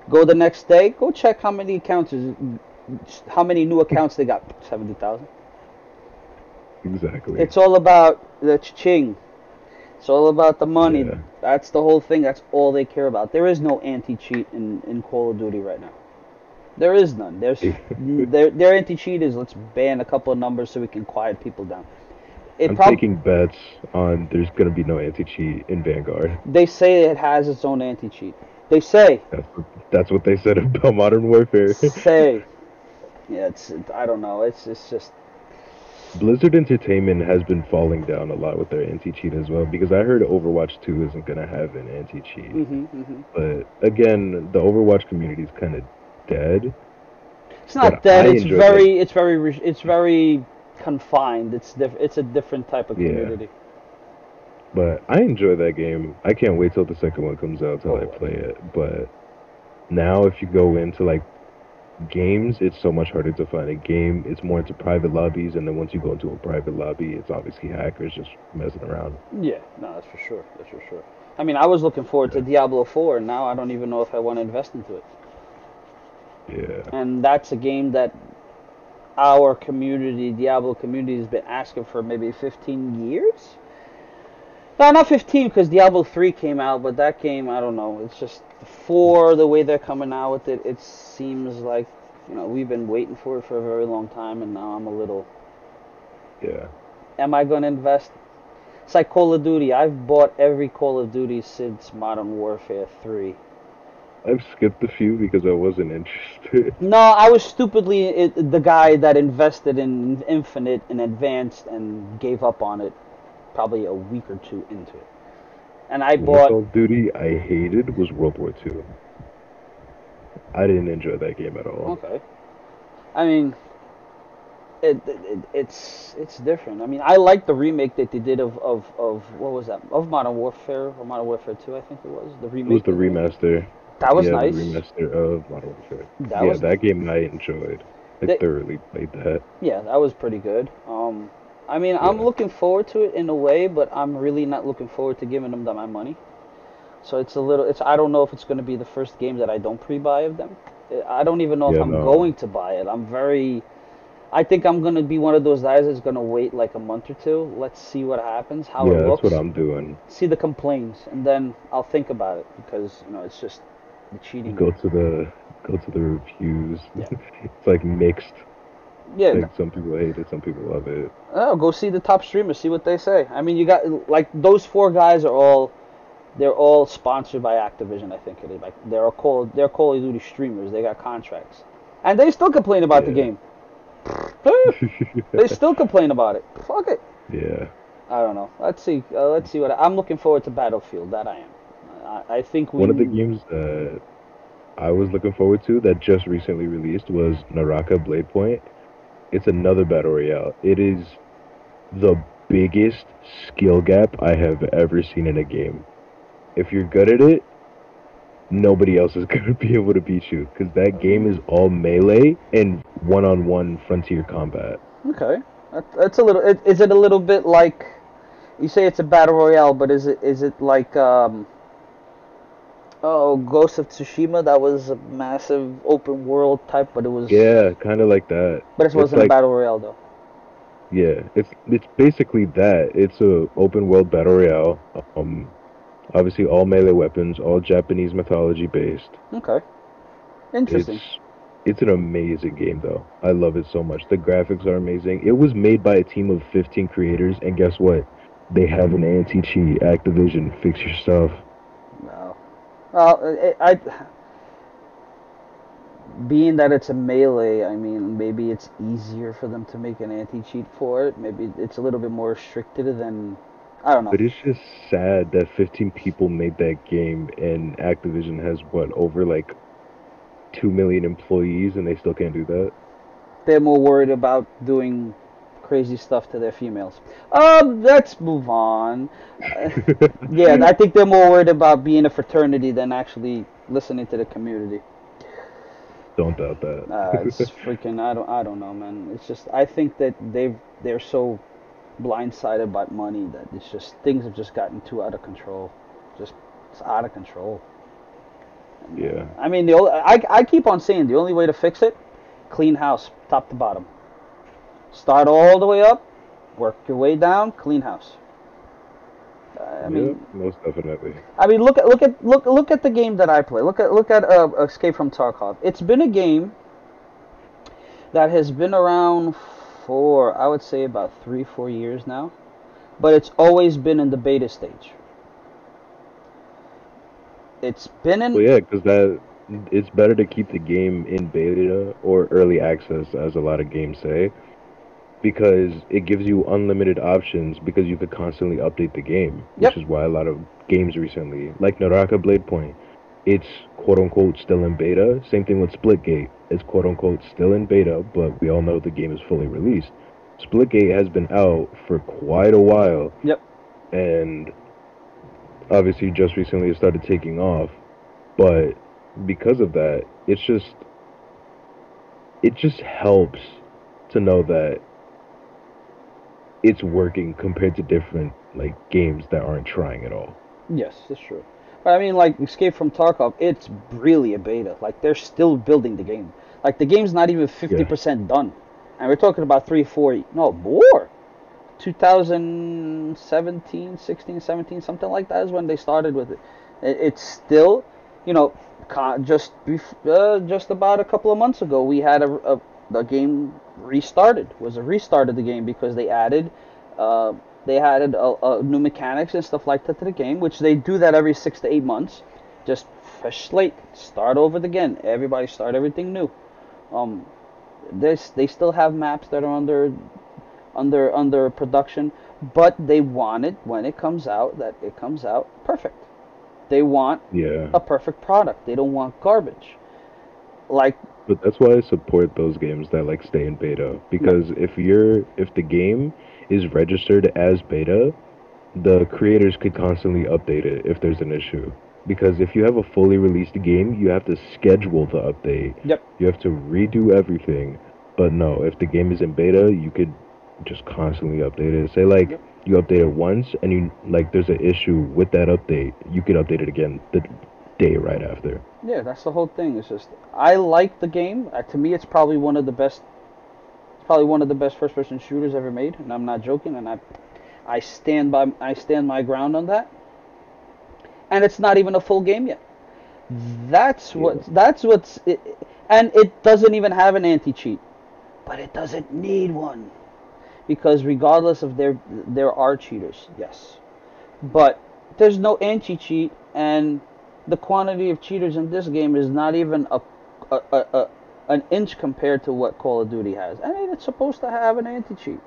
S1: Go the next day. Go check how many accounts is, how many new accounts they got. Seventy thousand.
S2: Exactly.
S1: It's all about the ching. It's all about the money.
S2: Yeah.
S1: That's the whole thing. That's all they care about. There is no anti-cheat in, in Call of Duty right now. There is none. There's their their anti-cheat is let's ban a couple of numbers so we can quiet people down. It
S2: I'm
S1: prob-
S2: taking bets on there's gonna be no anti-cheat in Vanguard.
S1: They say it has its own anti-cheat. They say
S2: That's what, that's what they said about Modern Warfare.
S1: say. Yeah, it's it, I don't know. It's it's just
S2: Blizzard Entertainment has been falling down a lot with their anti-cheat as well because I heard Overwatch 2 isn't gonna have an anti-cheat.
S1: hmm hmm
S2: But again, the Overwatch community is kind of dead.
S1: It's not
S2: But
S1: dead.
S2: I
S1: It's very, it's very, it's very confined. It's diff- It's a different type of
S2: Yeah.
S1: community.
S2: But I enjoy that game. I can't wait till the second one comes out till I
S1: Oh.
S2: play it. But now, if you go into like games, it's so much harder to find a game. It's more into private lobbies, and then once you go into a private lobby, it's obviously hackers just messing around.
S1: Yeah, no, that's for sure. That's for sure. I mean, I was looking forward to Diablo 4, and now I don't even know if I want to invest into it.
S2: Yeah.
S1: And that's a game that our community, Diablo community, has been asking for maybe 15 years. No, not 15 because Diablo 3 came out, but that game, I don't know. It's just for the way they're coming out with it, it seems like you know we've been waiting for it for a very long time, and now I'm a little.
S2: Yeah.
S1: Am I going to invest? It's like Call of Duty. I've bought every Call of Duty since Modern Warfare 3.
S2: I've skipped a few because I wasn't interested.
S1: No, I was stupidly the guy that invested in Infinite and Advanced and gave up on it probably a week or two into it. And I bought.
S2: Call of Duty I hated was World War II. I didn't enjoy that game at all.
S1: Okay. I mean, it, it it's it's different. I mean, I like the remake that they did of, of, of what was that of Modern Warfare or Modern Warfare Two, I think it was the
S2: It
S1: remake.
S2: was the
S1: that they did.
S2: remaster.
S1: That was
S2: yeah,
S1: nice.
S2: the remaster of Modern Warfare.
S1: That
S2: yeah,
S1: was
S2: that game I enjoyed. I
S1: They-
S2: thoroughly played that.
S1: Yeah, that was pretty good. Um, I mean, I'm looking forward to it in a way, but I'm really not looking forward to giving them my money. So it's a little. It's I don't know if it's going to be the first game that I don't pre-buy of them. I don't even know if I'm
S2: no.
S1: going to buy it. I'm very. I think I'm going to be one of those guys that's going to wait like a month or two. Let's see what happens, how
S2: yeah,
S1: it looks,
S2: that's what I'm doing.
S1: see the complaints, and then I'll think about it because you know it's just the cheating.
S2: Go to the go to the reviews.
S1: Yeah.
S2: it's like mixed.
S1: Yeah,
S2: Like some people hate it, some people love it.
S1: Oh, go see the top streamers, see what they say. I mean, you got like those four guys are all they're all sponsored by Activision, I think it is. Like they're all Call they're Call of Duty streamers. They got contracts. And they still complain about the game. they still complain about it. Fuck it.
S2: yeah.
S1: I don't know. Let's see. Uh, let's see what I'm looking forward to Battlefield. That I am. I, I think we
S2: One of the games that I was looking forward to that just recently released was Naraka Blade Point. It's another battle royale. It is the biggest skill gap I have ever seen in a game. If you're good at it, nobody else is going to be able to beat you because that game is all melee and one-on-one frontier combat.
S1: Okay, that, that's a little. Is it a little bit like? You say it's a battle royale, but is it is it like um? Oh, Ghost of Tsushima. That was a massive open world type, but it was.
S2: Yeah, kind of like that.
S1: But it
S2: It's
S1: wasn't
S2: like-
S1: a battle royale though.
S2: Yeah, it's it's basically that. It's a open world battle royale. Um, obviously all melee weapons, all Japanese mythology based.
S1: Okay. Interesting.
S2: It's it's an amazing game though. I love it so much. The graphics are amazing. It was made by a team of 15 creators, and guess what? They have an anti-cheat. Activision, fix your stuff.
S1: Well, it, I. Being that it's a melee, I mean, maybe it's easier for them to make an anti-cheat for it. Maybe it's a little bit more restricted than. I don't know.
S2: But it's just sad that 15 people made that game, and Activision has what over like two million employees, and they still can't do that.
S1: they're more worried about doing crazy stuff to their females. Um, let's move on. Uh, yeah, I think they're more worried about being a fraternity than actually listening to the community.
S2: Don't doubt that.
S1: Uh, it's freaking. I don't. I don't know, man. It's just. I think that they've. They're so blindsided by money that it's just things have just gotten too out of control. Just it's out of control.
S2: yeah.
S1: I mean, the only, I I keep on saying the only way to fix it, clean house, top to bottom. Start all the way up, work your way down, clean house. I mean,
S2: yeah, most definitely.
S1: I mean, look at look at look look at the game that I play. Look at look at uh, Escape from Tarkov. It's been a game that has been around for I would say about three four years now, but it's always been in the beta stage. It's been in
S2: Well, yeah, because that it's better to keep the game in beta or early access, as a lot of games say, because it gives you unlimited options because you could constantly update the game,
S1: Yep.
S2: which is why a lot of games recently, like Naraka Blade Point, it's quote unquote still in beta. Same thing with Splitgate, it's quote unquote still in beta, but we all know the game is fully released. Splitgate has been out for quite a while.
S1: Yep.
S2: And obviously just recently it started taking off, but because of that, it's just it just helps to know that it's working compared to different like games that aren't trying at all.
S1: Yes, that's true. But I mean, like Escape from Tarkov, it's really a beta. Like they're still building the game. Like the game's not even fifty percent done, and we're talking about three, four, no more. 2017, 16, 17, something like that is when they started with it. It's still, you know, just uh, just about a couple of months ago, we had a, a the game restarted. Was a restart of the game because they added. Uh, they added a, a new mechanics and stuff like that to the game, which they do that every six to eight months. Just fresh slate, start over again. Everybody start everything new. Um, this they still have maps that are under under under production, but they want it when it comes out that it comes out perfect. They want
S2: yeah.
S1: a perfect product. They don't want garbage. Like
S2: but that's why I support those games that like stay in beta because yeah. if you're if the game is registered as beta, the creators could constantly update it if there's an issue. Because if you have a fully released game, you have to schedule the update.
S1: Yep.
S2: You have to redo everything. But no, if the game is in beta, you could just constantly update it. Say like yep. you update it once and you like there's an issue with that update, you could update it again the day right after.
S1: Yeah, that's the whole thing. It's just I like the game. Uh, to me, it's probably one of the best. It's probably one of the best first-person shooters ever made, and I'm not joking. And I, I stand by I stand my ground on that. And it's not even a full game yet. That's yeah. what that's what's it, and it doesn't even have an anti-cheat, but it doesn't need one because regardless of there, there are cheaters, yes, but there's no anti-cheat and the quantity of cheaters in this game is not even a, a, a, a an inch compared to what Call of Duty has. I mean, it's supposed to have an anti-cheat.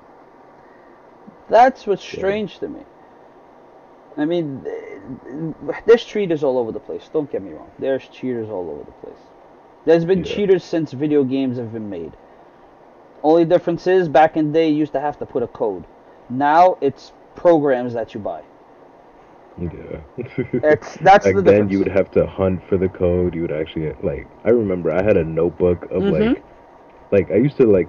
S1: That's what's strange to me. I mean, there's cheaters all over the place. Don't get me wrong. There's cheaters all over the place. There's been yeah. cheaters since video games have been made. Only difference is back in the day you used to have to put a code. Now it's programs that you buy.
S2: Yeah.
S1: it's, that's
S2: Back
S1: the
S2: then,
S1: difference.
S2: you would have to hunt for the code. You would actually like. I remember I had a notebook of
S1: Mhm.
S2: like, like I used to like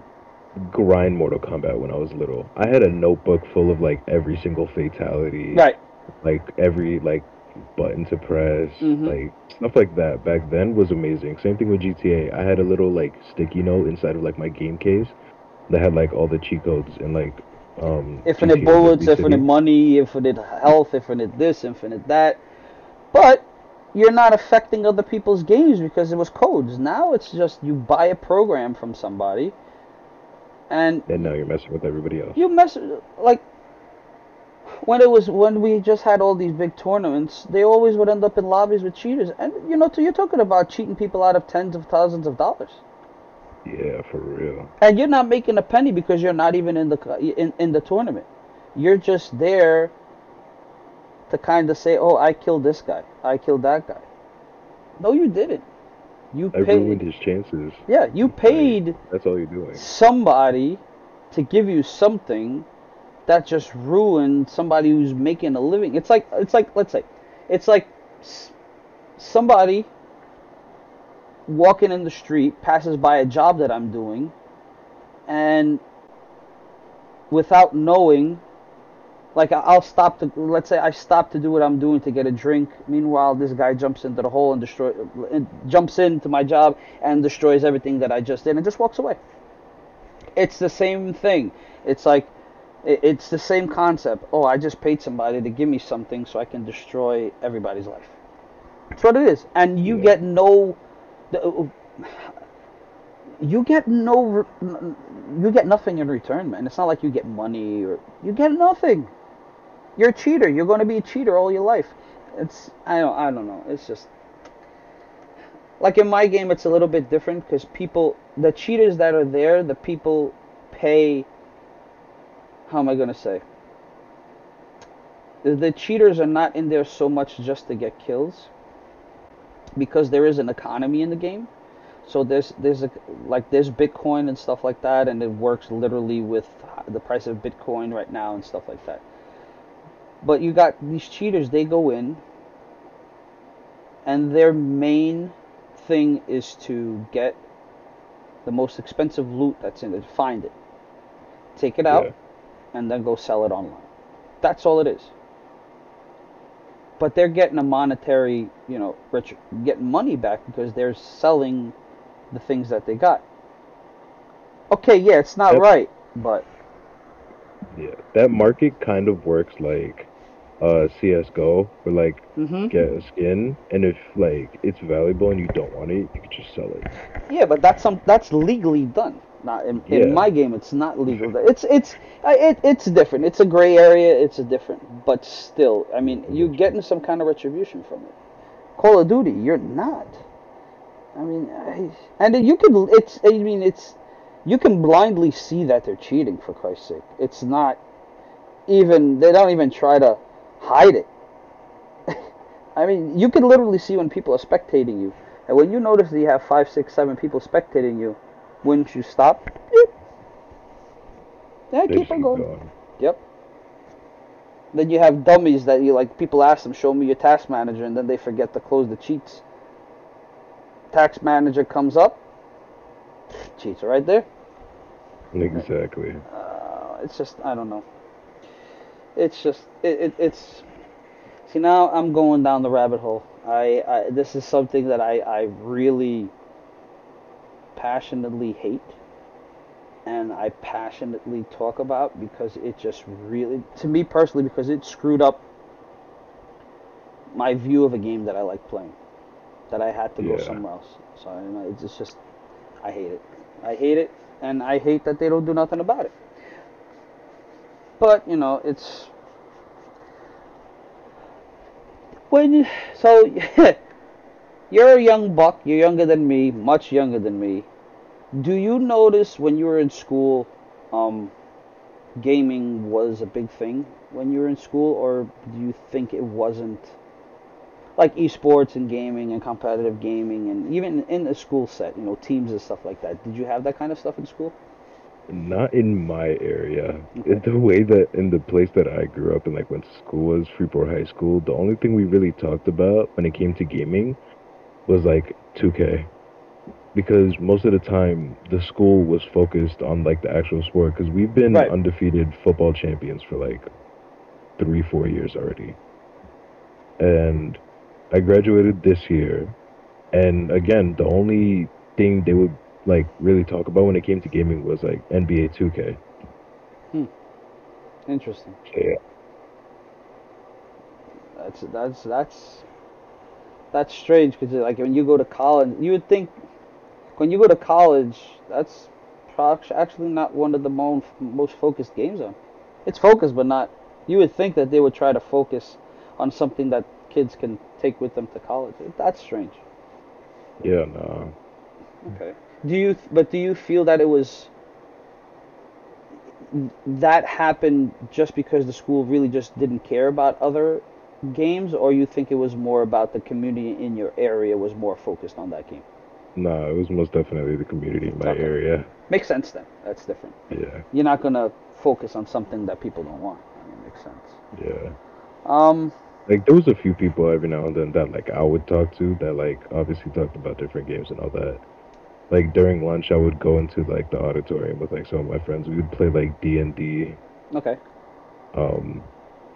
S2: grind Mortal Kombat when I was little. I had a notebook full of like every single fatality,
S1: Right.
S2: like every like button to press,
S1: Mhm.
S2: like stuff like that. Back then was amazing. Same thing with GTA. I had a little like sticky note inside of like my game case that had like all the cheat codes and like um,
S1: Infinite bullets, infinite money, infinite health, infinite this, infinite that. But you're not affecting other people's games because it was codes. Now it's just you buy a program from somebody and
S2: And now you're messing with everybody else.
S1: you mess like when it was when we just had all these big tournaments, they always would end up in lobbies with cheaters. And you know, you're talking about cheating people out of tens of thousands of dollars.
S2: Yeah, for real.
S1: and you're not making a penny because you're not even in the in, in the tournament. You're just there to kind of say, "Oh, I killed this guy. I killed that guy." No, you didn't. You
S2: I ruined his chances.
S1: Yeah, you paid
S2: That's all you're doing.
S1: somebody to give you something that just ruined somebody who's making a living. It's like it's like let's say, it's like somebody walking in the street passes by a job that I'm doing, and without knowing, like I'll stop to let's say I stop to do what I'm doing to get a drink. Meanwhile, this guy jumps into the hole and destroy, and jumps into my job and destroys everything that I just did and just walks away. It's the same thing. It's like it's the same concept. Oh, I just paid somebody to give me something so I can destroy everybody's life. That's what it is, and you
S2: Yeah.
S1: get no. The- uh, You get no. You get nothing in return, man. It's not like you get money or you get nothing. You're a cheater. You're going to be a cheater all your life. It's I don't I don't know. It's just like in my game, it's a little bit different because people, the cheaters that are there, the people pay. How am I going to say? The cheaters are not in there so much just to get kills because there is an economy in the game. So there's there's a, like there's Bitcoin and stuff like that, and it works literally with the price of Bitcoin right now and stuff like that. But you got these cheaters; they go in, and their main thing is to get the most expensive loot that's in it, find it, take it out,
S2: Yeah.
S1: and then go sell it online. That's all it is. But they're getting a monetary, you know, rich, getting money back because they're selling the things that they got. Okay, yeah, it's not right, but
S2: Yeah, that market kind of works like uh CS:GO, where like
S1: hmm
S2: get a skin, and if like it's valuable and you don't want it, you can just sell it.
S1: yeah, but that's some that's legally done. Not in, in
S2: Yeah.
S1: my game, it's not legal. It's it's it, it's different. It's a gray area. It's a different, but still, I mean, you're getting some kind of retribution from it. Call of Duty, you're not. I mean, I, and you can. It's. I mean, it's. You can blindly see that they're cheating. For Christ's sake, it's not even. They don't even try to hide it. I mean, you can literally see when people are spectating you, and when you notice that you have five, six, seven people spectating you, wouldn't you stop? Beep. Yeah, keep on going.
S2: going.
S1: Yep. Then you have dummies that you like. People ask them, "Show me your task manager," and then they forget to close the cheats. Tax manager comes up, cheats are right there.
S2: Exactly.
S1: Uh, it's just I don't know. It's just it, it it's. See now I'm going down the rabbit hole. I, I this is something that I I really passionately hate and I passionately talk about because it just really, to me personally, because it screwed up my view of a game that I like playing, that I had to go somewhere else. So you know, it's it's just, I hate it. I hate it, and I hate that they don't do nothing about it. But you know, it's when you, so you're a young buck. You're younger than me, much younger than me. Do you notice when you were in school, um, gaming was a big thing when you were in school, or do you think it wasn't? Like esports and gaming and competitive gaming, and even in the school set, you know, teams and stuff like that. Did you have that kind of stuff in school?
S2: Not in my area.
S1: Okay.
S2: The way that in the place that I grew up and like went to school was Freeport High School. The only thing we really talked about when it came to gaming was like 2K. Because most of the time the school was focused on like the actual sport. Because we've been
S1: Right.
S2: undefeated football champions for like three, four years already. And I graduated this year. And again, the only thing they would like really talk about when it came to gaming was like NBA 2K.
S1: hmm Interesting.
S2: So yeah,
S1: That's that's that's that's strange because like when you go to college, you would think when you go to college, that's actually not one of the most most focused games on. It's focused, but not. You would think that they would try to focus on something that kids can take with them to college. That's strange.
S2: yeah, no.
S1: Okay. Do you? But do you feel that it was that happened just because the school really just didn't care about other games, or you think it was more about the community in your area was more focused on that game?
S2: No, it was most definitely the community in my
S1: Okay.
S2: area.
S1: Makes sense then. That's different.
S2: Yeah,
S1: You're not gonna focus on something that people don't want. I mean, makes sense.
S2: yeah.
S1: Um.
S2: Like there was a few people every now and then that like I would talk to that like obviously talked about different games and all that. Like during lunch, I would go into like the auditorium with like some of my friends. We would play like D and D.
S1: Okay.
S2: Um,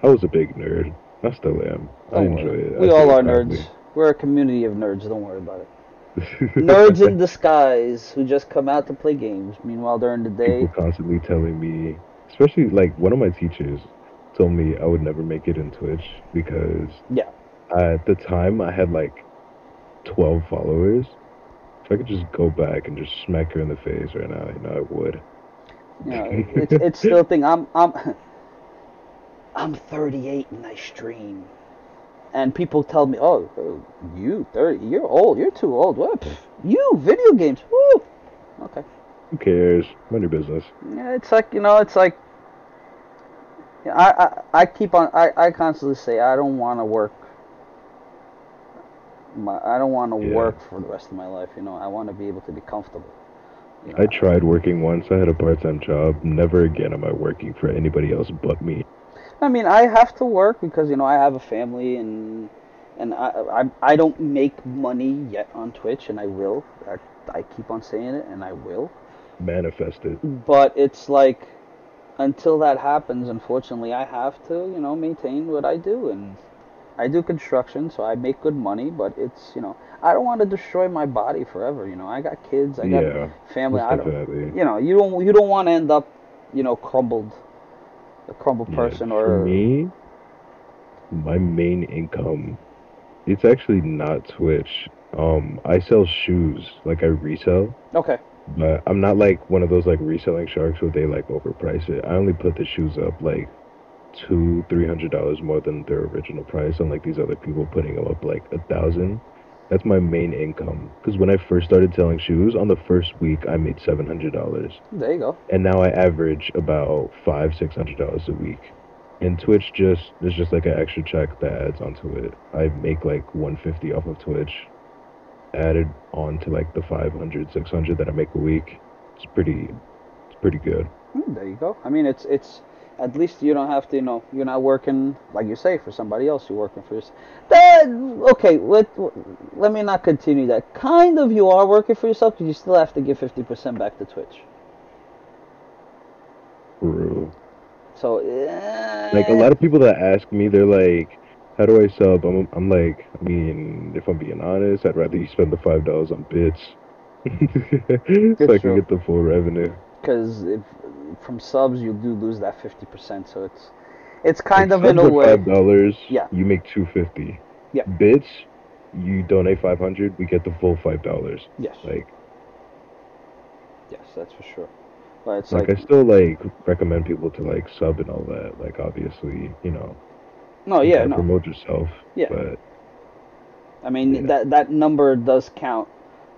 S2: I was a big nerd. I still am. I
S1: Don't
S2: enjoy
S1: worry.
S2: it.
S1: We
S2: do
S1: all are nerds. We're a community of nerds. Don't worry about it. Nerds in disguise who just come out to play games. Meanwhile, during the day,
S2: people constantly telling me, especially like one of my teachers told me I would never make it in Twitch because
S1: yeah.
S2: at the time I had like 12 followers. If I could just go back and just smack her in the face right now, you know, I would.
S1: You know, it's it's still a thing. I'm I'm I'm 38 and I stream, and people tell me, "Oh, you 30? You're old. You're too old. What? Pff, You video games? Woo." Okay.
S2: Who cares? Mind your business.
S1: Yeah, it's like you know, it's like. Yeah, I, I I keep on. I, I constantly say I don't want to work. My I don't want to
S2: Yeah.
S1: work for the rest of my life. You know, I want to be able to be comfortable. you
S2: I tried working once. I had a part-time job. Never again am I working for anybody else but me.
S1: I mean, I have to work because you know I have a family and and I I, I don't make money yet on Twitch, and I will. I, I keep on saying it, and I will.
S2: Manifest it.
S1: But it's like until that happens, unfortunately, I have to you know maintain what I do, and I do construction, so I make good money, but it's you know I don't want to destroy my body forever. You know, I got kids, I got
S2: Yeah,
S1: family. I don't,
S2: definitely.
S1: you know, you don't you don't want to end up, you know, crumbled, a crumbled
S2: Yeah,
S1: person
S2: for
S1: or
S2: me, my main income, it's actually not Twitch. Um, I sell shoes, like I resell,
S1: okay,
S2: but I'm not like one of those like reselling sharks where they like overprice it. I only put the shoes up like two, three hundred dollars more than their original price, unlike these other people putting them up like a thousand. That's my main income. Because when I first started selling shoes, on the first week I made seven hundred dollars
S1: there you go.
S2: and now I average about five, six hundred dollars a week. And Twitch just there's just like an extra check that adds onto it. I make like one fifty off of Twitch, added on to like the 500, 600 that I make a week. It's pretty, it's pretty good.
S1: Hmm, there you go. I mean, it's it's at least you don't have to, you know, you're not working like you say for somebody else. You're working for yourself. Okay? Let let me not continue that. Kind of, you are working for yourself, but you still have to give fifty percent back to Twitch.
S2: Bro.
S1: So eh,
S2: Like a lot of people that ask me, they're like, "How do I sub?" I'm, I'm like, I mean, if I'm being honest, I'd rather you spend the five dollars on bits, so I
S1: true.
S2: can get the full revenue.
S1: because if from subs you do lose that fifty percent. So it's it's kind of in a way.
S2: Five dollars.
S1: Yeah.
S2: You make two fifty.
S1: Yeah.
S2: Bits, you donate five hundred. We get the full five dollars.
S1: Yes,
S2: Like,
S1: yes, that's for sure. But it's
S2: like,
S1: like,
S2: I still like recommend people to like sub and all that. Like, obviously, you know,
S1: no,
S2: you
S1: yeah, no.
S2: promote yourself.
S1: Yeah.
S2: But
S1: I mean
S2: Yeah.
S1: that that number does count.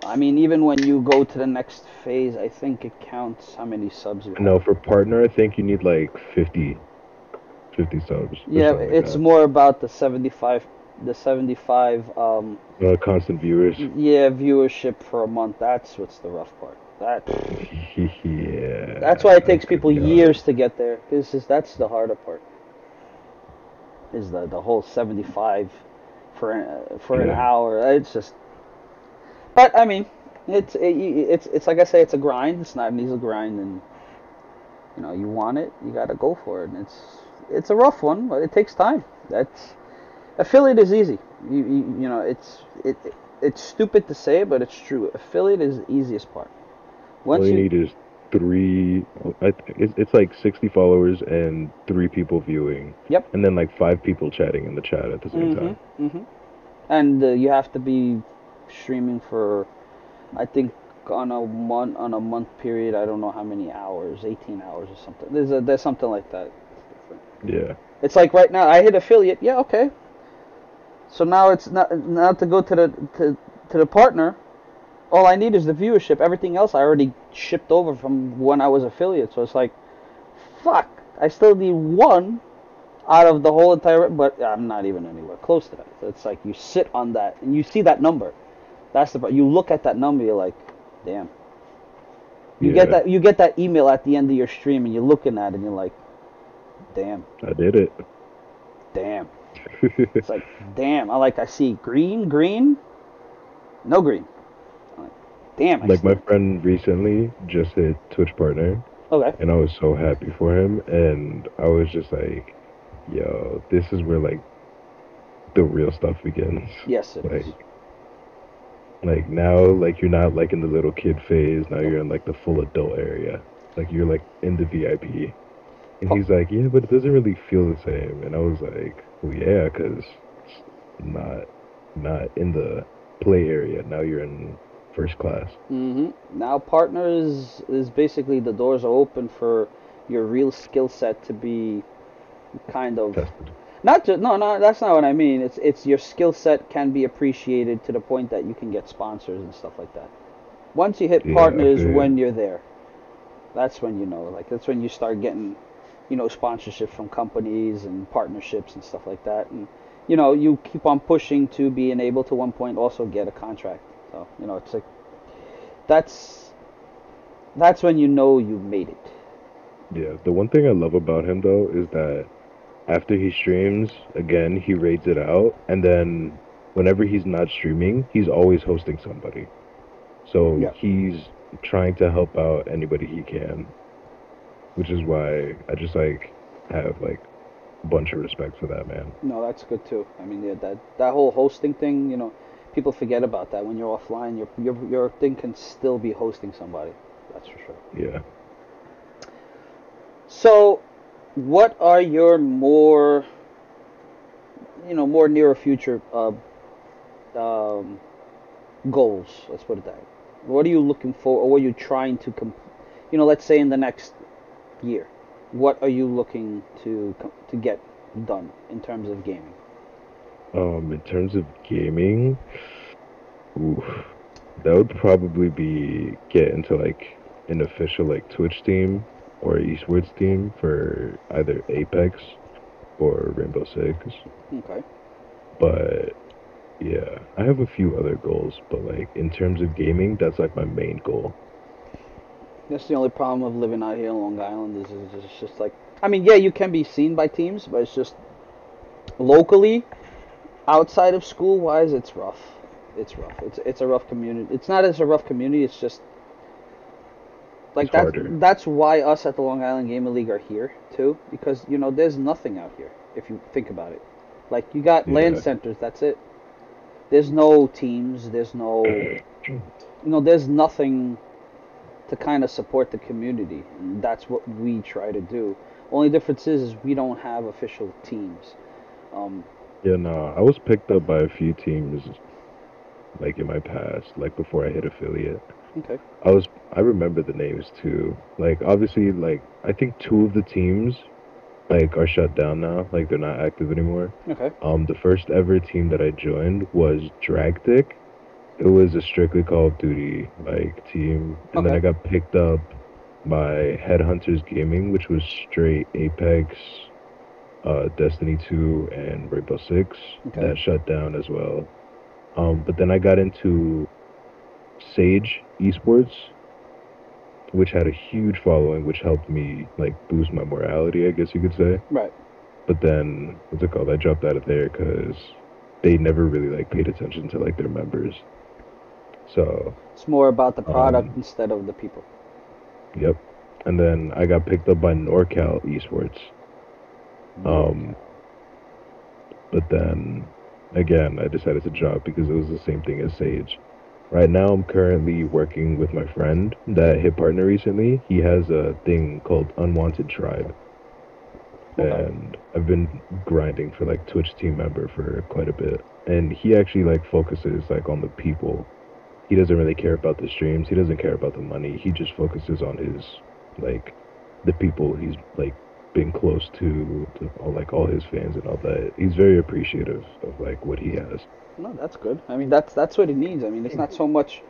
S1: I mean, even when you go to the next phase, I think it counts how many subs you have.
S2: no, for partner, I think you need like 50, 50 subs.
S1: Yeah,
S2: something like
S1: it's more about the 75 the 75 um
S2: Uh, constant viewers.
S1: yeah, viewership for a month. That's what's the rough part. That
S2: yeah.
S1: that's why it takes people
S2: God.
S1: years to get there. This is that's the harder part. Is the the whole 75 for an, for an hour. It's just But I mean, it's it, it's it's like I say it's a grind. It's not an easy grind and you know, you want it, you got to go for it. And it's it's a rough one, but it takes time. That's affiliate is easy. You you, you know, it's it, it it's stupid to say, but it's true. Affiliate is the easiest part. Once
S2: All you
S1: you
S2: need is three. It's, it's like sixty followers and three people viewing.
S1: Yep.
S2: And then like five people chatting in the chat at the same time.
S1: hmm hmm And uh, you have to be streaming for, I think, on a month on a month period. I don't know how many hours, eighteen hours or something. There's a there's something like that.
S2: Yeah.
S1: It's like right now I hit affiliate. Yeah, okay. So now it's not now to go to the to, to the partner. All I need is the viewership. Everything else I already shipped over from when I was affiliate. So it's like, fuck. I still need one out of the whole entire. But I'm not even anywhere close to that. So it's like you sit on that and you see that number. That's the part. You look at that number. You're like, damn. You get that. You get that email at the end of your stream, and you're looking at it, and you're like, damn,
S2: I did it.
S1: damn. It's like, damn. I like. I see green, green, no green. Like, damn. I
S2: like my friend recently just hit Twitch partner,
S1: Okay.
S2: and I was so happy for him, and I was just like, "Yo, this is where like the real stuff begins."
S1: Yes, it is.
S2: Like, like now, like you're not like in the little kid phase. Now you're in like the full adult area. Like you're like in the VIP. And
S1: Oh.
S2: he's like, yeah, but it doesn't really feel the same. And I was like, well, yeah, because not not in the play area. Now you're in first class.
S1: hmm Now partners is basically the doors are open for your real skill set to be kind of
S2: Tested.
S1: not just no no that's not what I mean. It's it's your skill set can be appreciated to the point that you can get sponsors and stuff like that. Once you hit
S2: Yeah,
S1: partners when you're there. That's when you know like that's when you start getting you know sponsorship from companies and partnerships and stuff like that and you know you keep on pushing to being able to one point also get a contract. So, you know, it's like that's that's when you know you made it.
S2: Yeah. The one thing I love about him though is that after he streams, again, he raids it out, and then whenever he's not streaming, he's always hosting somebody. So
S1: Yeah.
S2: he's trying to help out anybody he can, which is why I just like have like a bunch of respect for that, man.
S1: No, that's good too. I mean, yeah, that that whole hosting thing, you know, people forget about that. When you're offline, your your your thing can still be hosting somebody. That's for sure.
S2: Yeah.
S1: So, what are your more, you know, more near future uh, um, goals? Let's put it that. way. What are you looking for, or what are you trying to, com- you know, let's say in the next year, what are you looking to to get done in terms of gaming?
S2: Um, in terms of gaming, oof, that would probably be get into like an official like Twitch team or esports team for either Apex or Rainbow Six.
S1: Okay.
S2: But yeah, I have a few other goals, but like in terms of gaming, that's like my main goal.
S1: That's the only problem of living out here in Long Island is, it's just like I mean, yeah, you can be seen by teams, but it's just locally, outside of school wise, it's rough. It's rough. It's it's a rough community. It's not as a rough community. It's just like
S2: It's
S1: that's
S2: harder.
S1: that's why us at the Long Island Gaming League are here too, because you know there's nothing out here if you think about it. Like you got
S2: LAN
S1: centers. That's it. There's no teams. There's no you know, there's nothing to kind of support the community, and that's what we try to do. Only difference is, is we don't have official teams. Um,
S2: Yeah, no, I was picked up by a few teams like in my past, like before I hit affiliate.
S1: okay,
S2: I was I remember the names too. Like obviously like I think two of the teams like are shut down now, like they're not active anymore.
S1: okay,
S2: Um the first ever team that I joined was Dragdick. It was a strictly Call of Duty like team. And then I got picked up by Headhunters Gaming, which was straight Apex, uh Destiny 2 and Rainbow Six.
S1: Okay.
S2: That shut down as well. Um but then I got into Sage Esports, which had a huge following, which helped me like boost my morality, I guess you could say.
S1: right,
S2: But then, what's it called? I dropped out of there because they never really like paid attention to like their members. So,
S1: it's more about the product
S2: Um,
S1: instead of the people.
S2: yep. And then I got picked up by NorCal Esports. Um, but then again, I decided to drop because it was the same thing as Sage. Right now, I'm currently working with my friend that hit partner recently. He has a thing called Unwanted Tribe. And I've been grinding for like Twitch team member for quite a bit. And he actually like focuses like on the people. He doesn't really care about the streams. He doesn't care about the money. He just focuses on his like the people he's like been close to, to all, like all his fans and all that. He's very appreciative of like what he has.
S1: No, that's good. I mean, that's that's what it needs. I mean, it's not so much,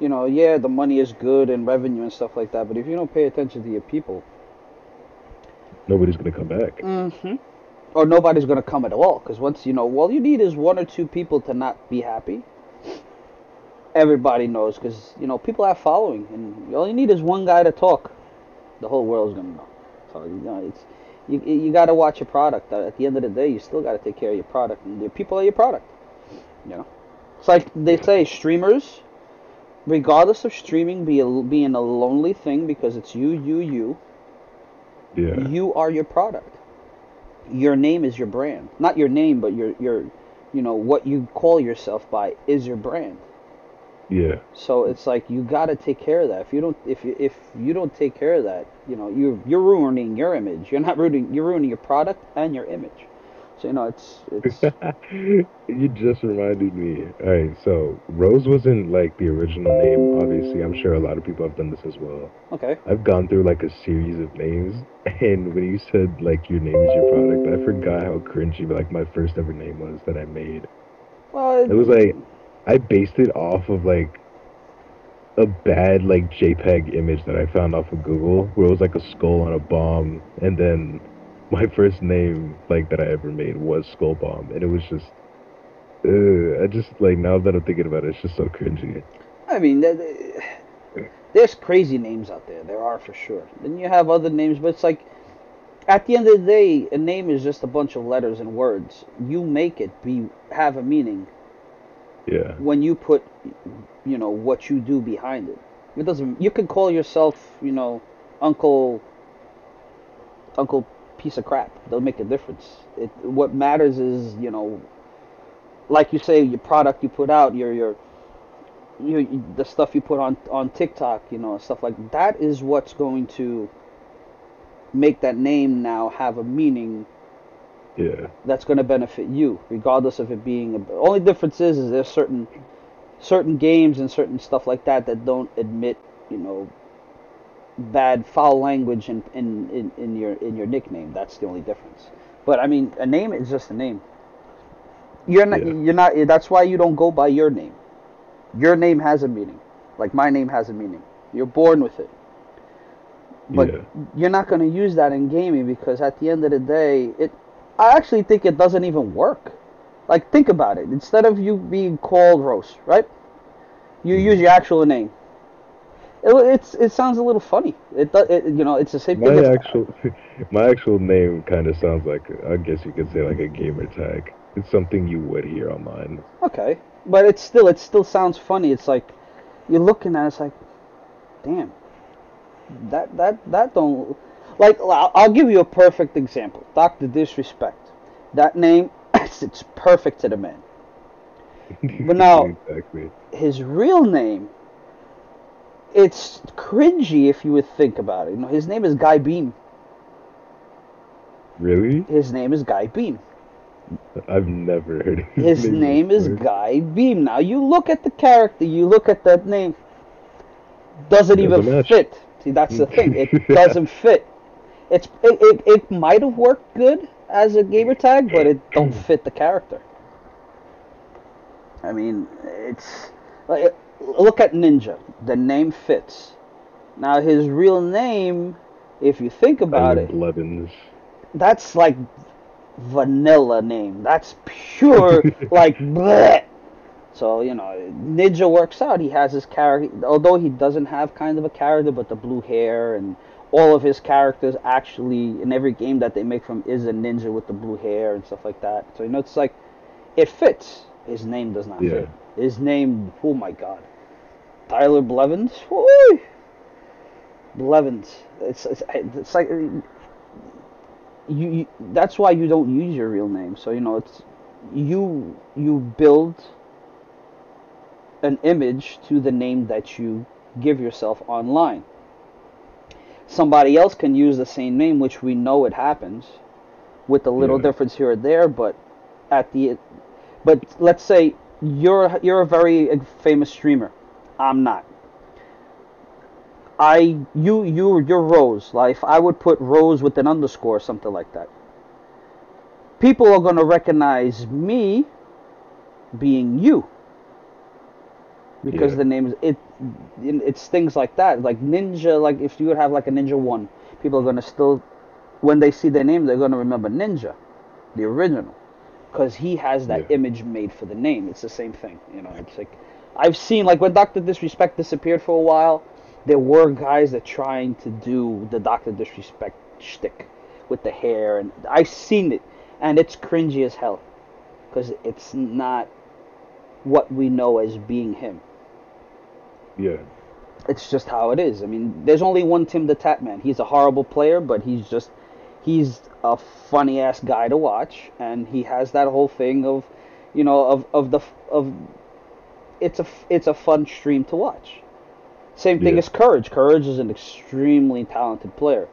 S1: you know, yeah, the money is good and revenue and stuff like that, but if you don't pay attention to your people,
S2: Nobody's gonna come back.
S1: mm-hmm. or nobody's gonna come at all. Because once you know, all you need is one or two people to not be happy. Everybody knows, because you know people have following, and all you need is one guy to talk. The whole world's gonna know. So you know, it's you you got to watch your product. At the end of the day, you still got to take care of your product, and your people are your product. You know, it's like they say, streamers, regardless of streaming be a, being a lonely thing because it's you, you, you.
S2: Yeah.
S1: You are your product. Your name is your brand. Not your name, but your your you know what you call yourself by is your brand.
S2: Yeah.
S1: So it's like you got to take care of that. If you don't if you if you don't take care of that, you know, you you're ruining your image. You're not ruining you're ruining your product and your image. So you know, it's it's
S2: you just reminded me. Alright, so Rose wasn't like the original name, obviously. I'm sure a lot of people have done this as well.
S1: okay.
S2: I've gone through like a series of names, and when you said like your name is your product, I forgot how cringy like my first ever name was that I made.
S1: Well,
S2: It was like I based it off of like a bad like JPEG image that I found off of Google, where it was like a skull on a bomb, and then my first name like that I ever made was Skull Bomb, and it was just. Uh, I just like now that I'm thinking about it, it's just so cringy.
S1: I mean, there- there- there's crazy names out there. There are for sure. Then you have other names, but it's like, at the end of the day, a name is just a bunch of letters and words. You make it be have a meaning
S2: Yeah,
S1: when you put, you know, what you do behind it. It doesn't. You can call yourself, you know, Uncle. Uncle piece of crap. They'll make a difference. It, what matters is, you know, like you say, your product you put out, your your, your the stuff you put on on TikTok, you know, stuff like that is what's going to make that name now have a meaning
S2: Yeah.
S1: that's going to benefit you, regardless of it being. A, only difference is, is there's certain certain games and certain stuff like that that don't admit, you know, bad foul language in in, in, in your in your nickname. That's the only difference. But I mean, a name is just a name. You're not.
S2: Yeah.
S1: You're not. That's why you don't go by your name. Your name has a meaning. Like my name has a meaning. You're born with it. But
S2: Yeah.
S1: you're not going to use that in gaming because at the end of the day, it. I actually think it doesn't even work. Like think about it. Instead of you being called Rose, right? You hmm. use your actual name. It, it's it sounds a little funny. It, it you know it's the same thing.
S2: My actual my actual name kind of sounds like I guess you could say like a gamer tag. It's something you would hear online.
S1: Okay, but it's still it still sounds funny. It's like you're looking at it, it's like, damn, that that that don't like. I'll, give you a perfect example. Doctor Disrespect. That name, it's perfect to the man. But now-
S2: exactly.
S1: His real name, it's cringy if you would think about it. You know, his name is Guy Beahm.
S2: Really?
S1: His name is Guy Beahm.
S2: I've never heard of
S1: His name is. Guy Beahm. Now you look at the character, you look at that name. Doesn't
S2: Doesn't
S1: even
S2: match.
S1: fit. See, that's the thing. It doesn't fit. It's it, it, it might have worked good as a gamer tag, but it don't fit the character. I mean, it's like look at Ninja. The name fits. Now his real name, if you think about it,
S2: Blevins.
S1: that's like vanilla name. That's pure like bleh. So you know, Ninja works out. He has his character, although he doesn't have kind of a character, but the blue hair and all of his characters actually in every game that they make from is a ninja with the blue hair and stuff like that. So you know, it's like it fits. His name does not
S2: Yeah.
S1: fit. His name, oh my god, Tyler Blevins. Woo! Blevins. It's it's, it's like uh, you, you that's why you don't use your real name so you know it's you you build an image to the name that you give yourself online somebody else can use the same name which we know it happens with a little
S2: Yeah.
S1: difference here or there but at the but let's say you're you're a very famous streamer i'm not I you you you're Rose. Like if I would put Rose with an underscore or something like that. People are gonna recognize me being you. Because
S2: Yeah.
S1: the name is it it's things like that. Like Ninja, like if you would have like a Ninja One, people are gonna still when they see their name they're gonna remember Ninja, the original. Because he has that
S2: Yeah.
S1: image made for the name. It's the same thing. You know, it's like I've seen like when Doctor Disrespect disappeared for a while, there were guys that trying to do the Doctor Disrespect shtick with the hair, and I've seen it, and it's cringy as hell, because it's not what we know as being him.
S2: Yeah.
S1: It's just how it is. I mean, there's only one Tim the Tatman. He's a horrible player, but he's just he's a funny ass guy to watch, and he has that whole thing of, you know, of of the of. It's a it's a fun stream to watch. Same thing
S2: Yeah.
S1: as Courage. Courage is an extremely talented player,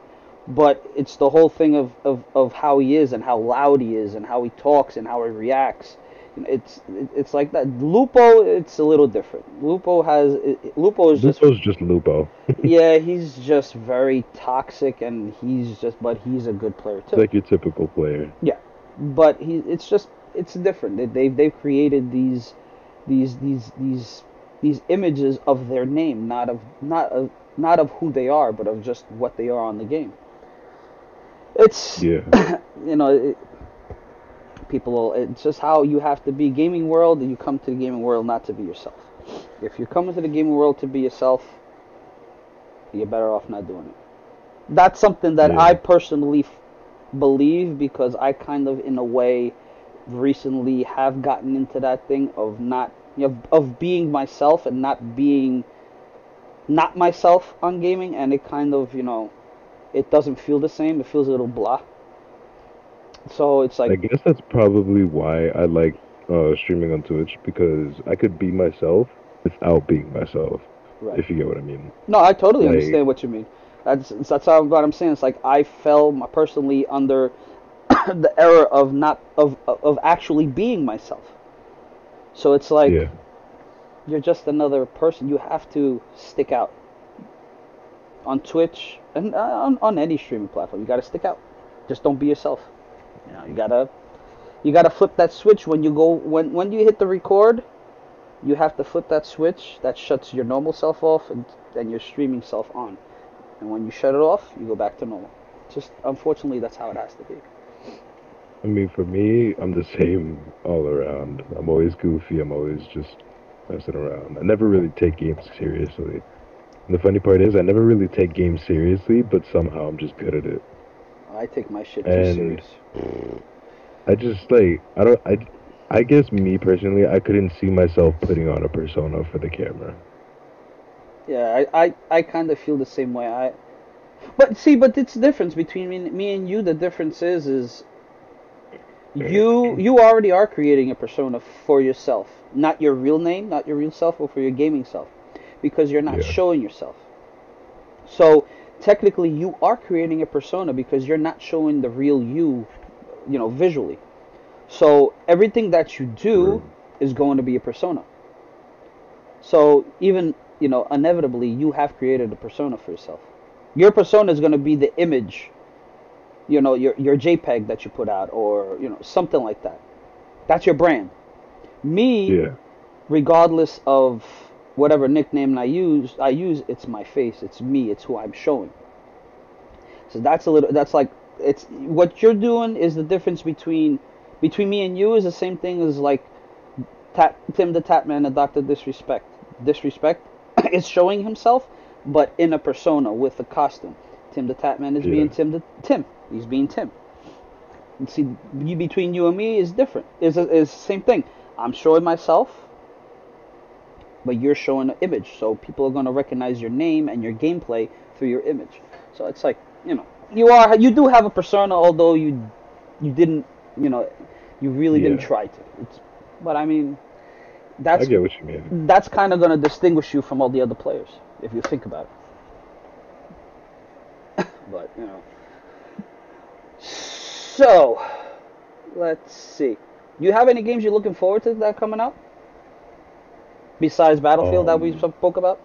S1: but it's the whole thing of, of, of how he is and how loud he is and how he talks and how he reacts. It's it's like that. Lupo, it's a little different. Lupo has Lupo is just
S2: Lupo's just Lupo.
S1: yeah, he's just very toxic, and he's just, but he's a good player too.
S2: like your typical player.
S1: yeah, but he, it's just, it's different. They, they've they've created these, these these these these images of their name, not of not of not of who they are, but of just what they are on the game. It's
S2: Yeah.
S1: you know, it, people. It's just how you have to be. Gaming world, you come to the gaming world not to be yourself. If you're coming to the gaming world to be yourself, you're better off not doing it. That's something that
S2: Yeah.
S1: I personally f- believe because I kind of, in a way, recently have gotten into that thing of not, you know, of being myself and not being not myself on gaming, and it kind of, you know, it doesn't feel the same. It feels a little blah. So it's like
S2: I guess that's probably why I like uh, streaming on Twitch because I could be myself without being myself.
S1: right.
S2: If you get what I mean.
S1: No, I totally
S2: Like-
S1: understand what you mean. That's that's how, what I'm saying. It's like I fell personally under the error of not of of actually being myself. So it's like
S2: yeah.
S1: you're just another person. You have to stick out on Twitch and uh, on on any streaming platform. You got to stick out. Just don't be yourself. You know, you gotta you gotta flip that switch when you go when when you hit the record. You have to flip that switch that shuts your normal self off and and your streaming self on. And when you shut it off, you go back to normal. Just unfortunately, that's how it has to be.
S2: I mean, for me, I'm the same all around. I'm always goofy. I'm always just messing around. I never really take games seriously. And the funny part is, I never really take games seriously, but somehow I'm just good at it.
S1: I take my shit too
S2: And-
S1: serious.
S2: I just like I don't I I guess me personally, I couldn't see myself putting on a persona for the camera.
S1: Yeah, I, I, I kind of feel the same way. I, but see, but it's the difference between me, me and you. The difference is, is you you already are creating a persona for yourself, not your real name, not your real self, but for your gaming self, because you're not
S2: Yeah.
S1: showing yourself. So technically, you are creating a persona because you're not showing the real you, you know, visually. So everything that you do is going to be a persona. So even you know, inevitably, you have created a persona for yourself. Your persona is going to be the image, you know, your your JPEG that you put out, or you know, something like that. That's your brand. Me,
S2: Yeah.
S1: regardless of whatever nickname I use, I use it's my face, it's me, it's who I'm showing. So that's a little. That's like it's what you're doing is the difference between between me and you is the same thing as like Tat, Tim the Tatman and Doctor Disrespect. Disrespect is showing himself, but in a persona with a costume. Tim the Tatman is
S2: Yeah.
S1: being Tim the Tim. He's being Tim. And see, between you and me is different. Is is the same thing. I'm showing myself, but you're showing an image. So people are going to recognize your name and your gameplay through your image. So it's like you know, you are you do have a persona, although you you didn't you know you really didn't try to. It's, but I mean,
S2: I
S1: that's
S2: get what you mean.
S1: that's kind of going to distinguish you from all the other players if you think about it. but you know, so let's see. Do you have any games you're looking forward to that coming out besides Battlefield that we
S2: Um,
S1: spoke about?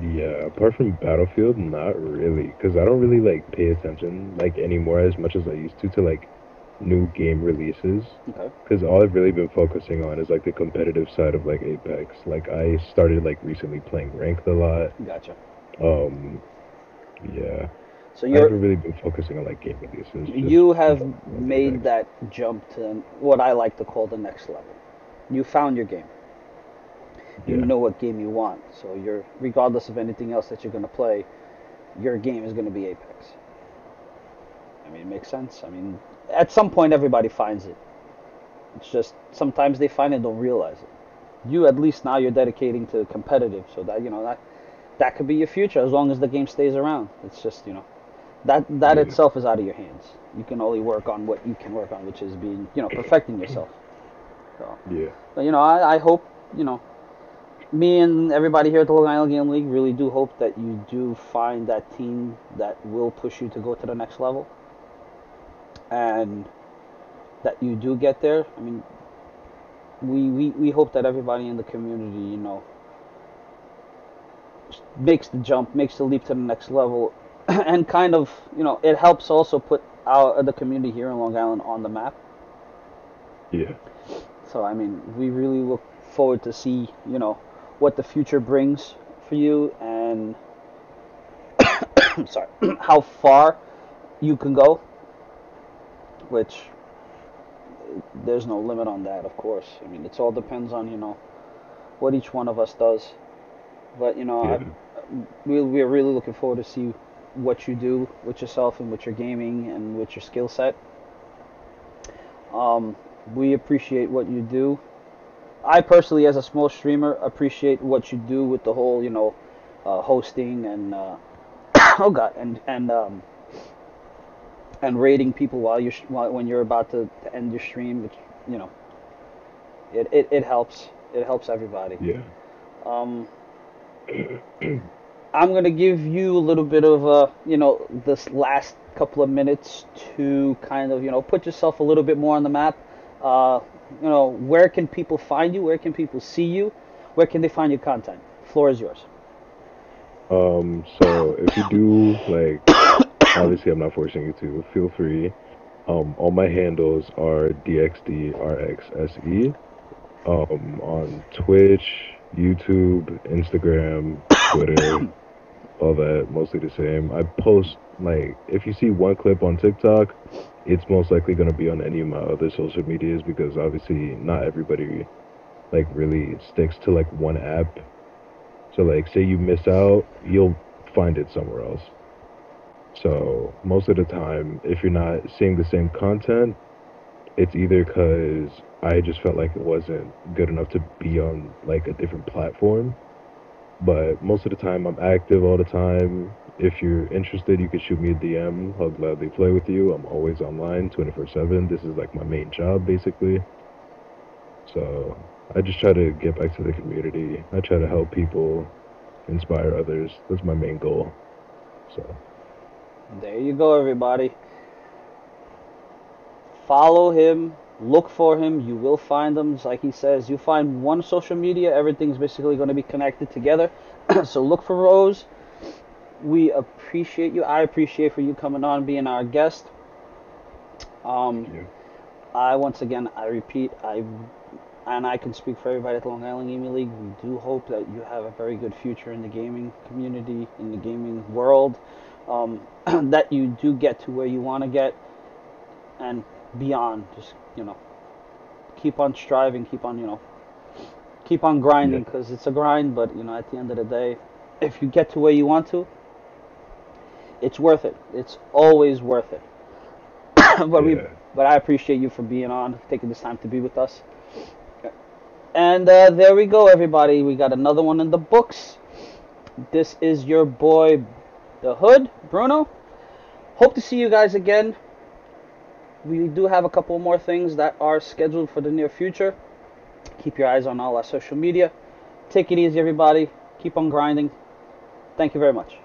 S2: Yeah, apart from Battlefield, not really, because I don't really like pay attention like anymore as much as I used to to like new game releases.
S1: Okay.
S2: Because all I've really been focusing on is like the competitive side of like Apex. Like I started like recently playing ranked a lot.
S1: Gotcha.
S2: Um, yeah,
S1: So you're
S2: haven't really been focusing on like game releases.
S1: you have made that jump to what I like to call the next level. You found your game. You
S2: Yeah.
S1: know what game you want. So you're regardless of anything else that you're going to play, your game is going to be Apex. I mean, it makes sense. I mean, at some point everybody finds it. It's just sometimes they find it and don't realize it. You at least now you're dedicating to competitive, so that you know that that could be your future as long as the game stays around. It's just you know that that
S2: Yeah.
S1: itself is out of your hands. You can only work on what you can work on, which is being you know perfecting yourself. So,
S2: Yeah,
S1: but you know, I, I hope you know me and everybody here at the Long Island Game League really do hope that you do find that team that will push you to go to the next level, and that you do get there. I mean, we we, we hope that everybody in the community, you know, makes the jump, makes the leap to the next level, and kind of you know it helps also put our the community here in Long Island on the map.
S2: yeah,
S1: So I mean, we really look forward to see you know what the future brings for you and sorry how far you can go. Which there's no limit on that, of course. I mean, it all depends on you know what each one of us does. But you know,
S2: yeah.
S1: I, we we're really looking forward to see what you do with yourself and with your gaming and with your skill set. Um, we appreciate what you do. I personally, as a small streamer, appreciate what you do with the whole, you know, uh, hosting and uh, oh god, and and um, and raiding people while you're while, when you're about to, to end your stream, which you know, it, it, it helps. It helps everybody.
S2: Yeah.
S1: Um, I'm gonna give you a little bit of uh, you know, this last couple of minutes to kind of you know put yourself a little bit more on the map. Uh, you know, where can people find you? Where can people see you? Where can they find your content? Floor is yours.
S2: Um, so if you do like, obviously I'm not forcing you to. Feel free. Um, all my handles are dxdrxse. Um, on Twitch, YouTube, Instagram, Twitter, all that, mostly the same. I post like if you see one clip on TikTok, it's most likely gonna be on any of my other social medias because obviously not everybody like really sticks to like one app. So like say you miss out, you'll find it somewhere else. So most of the time, if you're not seeing the same content, it's either because I just felt like it wasn't good enough to be on like a different platform. But most of the time, I'm active all the time. If you're interested, you can shoot me a DM. I'll gladly play with you. I'm always online 24 7. This is like my main job, basically. So I just try to get back to the community. I try to help people, inspire others. That's my main goal. So.
S1: There you go, everybody. Follow him, look for him. You will find him. Just like he says, you find one social media, everything's basically going to be connected together. so look for Rose. We appreciate you. I appreciate for you coming on, being our guest. Um, I once again, I repeat, I and I can speak for everybody at Long Island Gaming League. We do hope that you have a very good future in the gaming community, in the gaming world, um, that you do get to where you want to get, and beyond. Just you know, keep on striving, keep on you know, keep on grinding
S2: Yeah.
S1: because it's a grind. But you know, at the end of the day, if you get to where you want to, it's worth it. It's always worth it. but we, but I appreciate you for being on, taking this time to be with us. And uh, there we go, everybody. We got another one in the books. This is your boy, the Hood, Bruno. Hope to see you guys again. We do have a couple more things that are scheduled for the near future. Keep your eyes on all our social media. Take it easy, everybody. Keep on grinding. Thank you very much.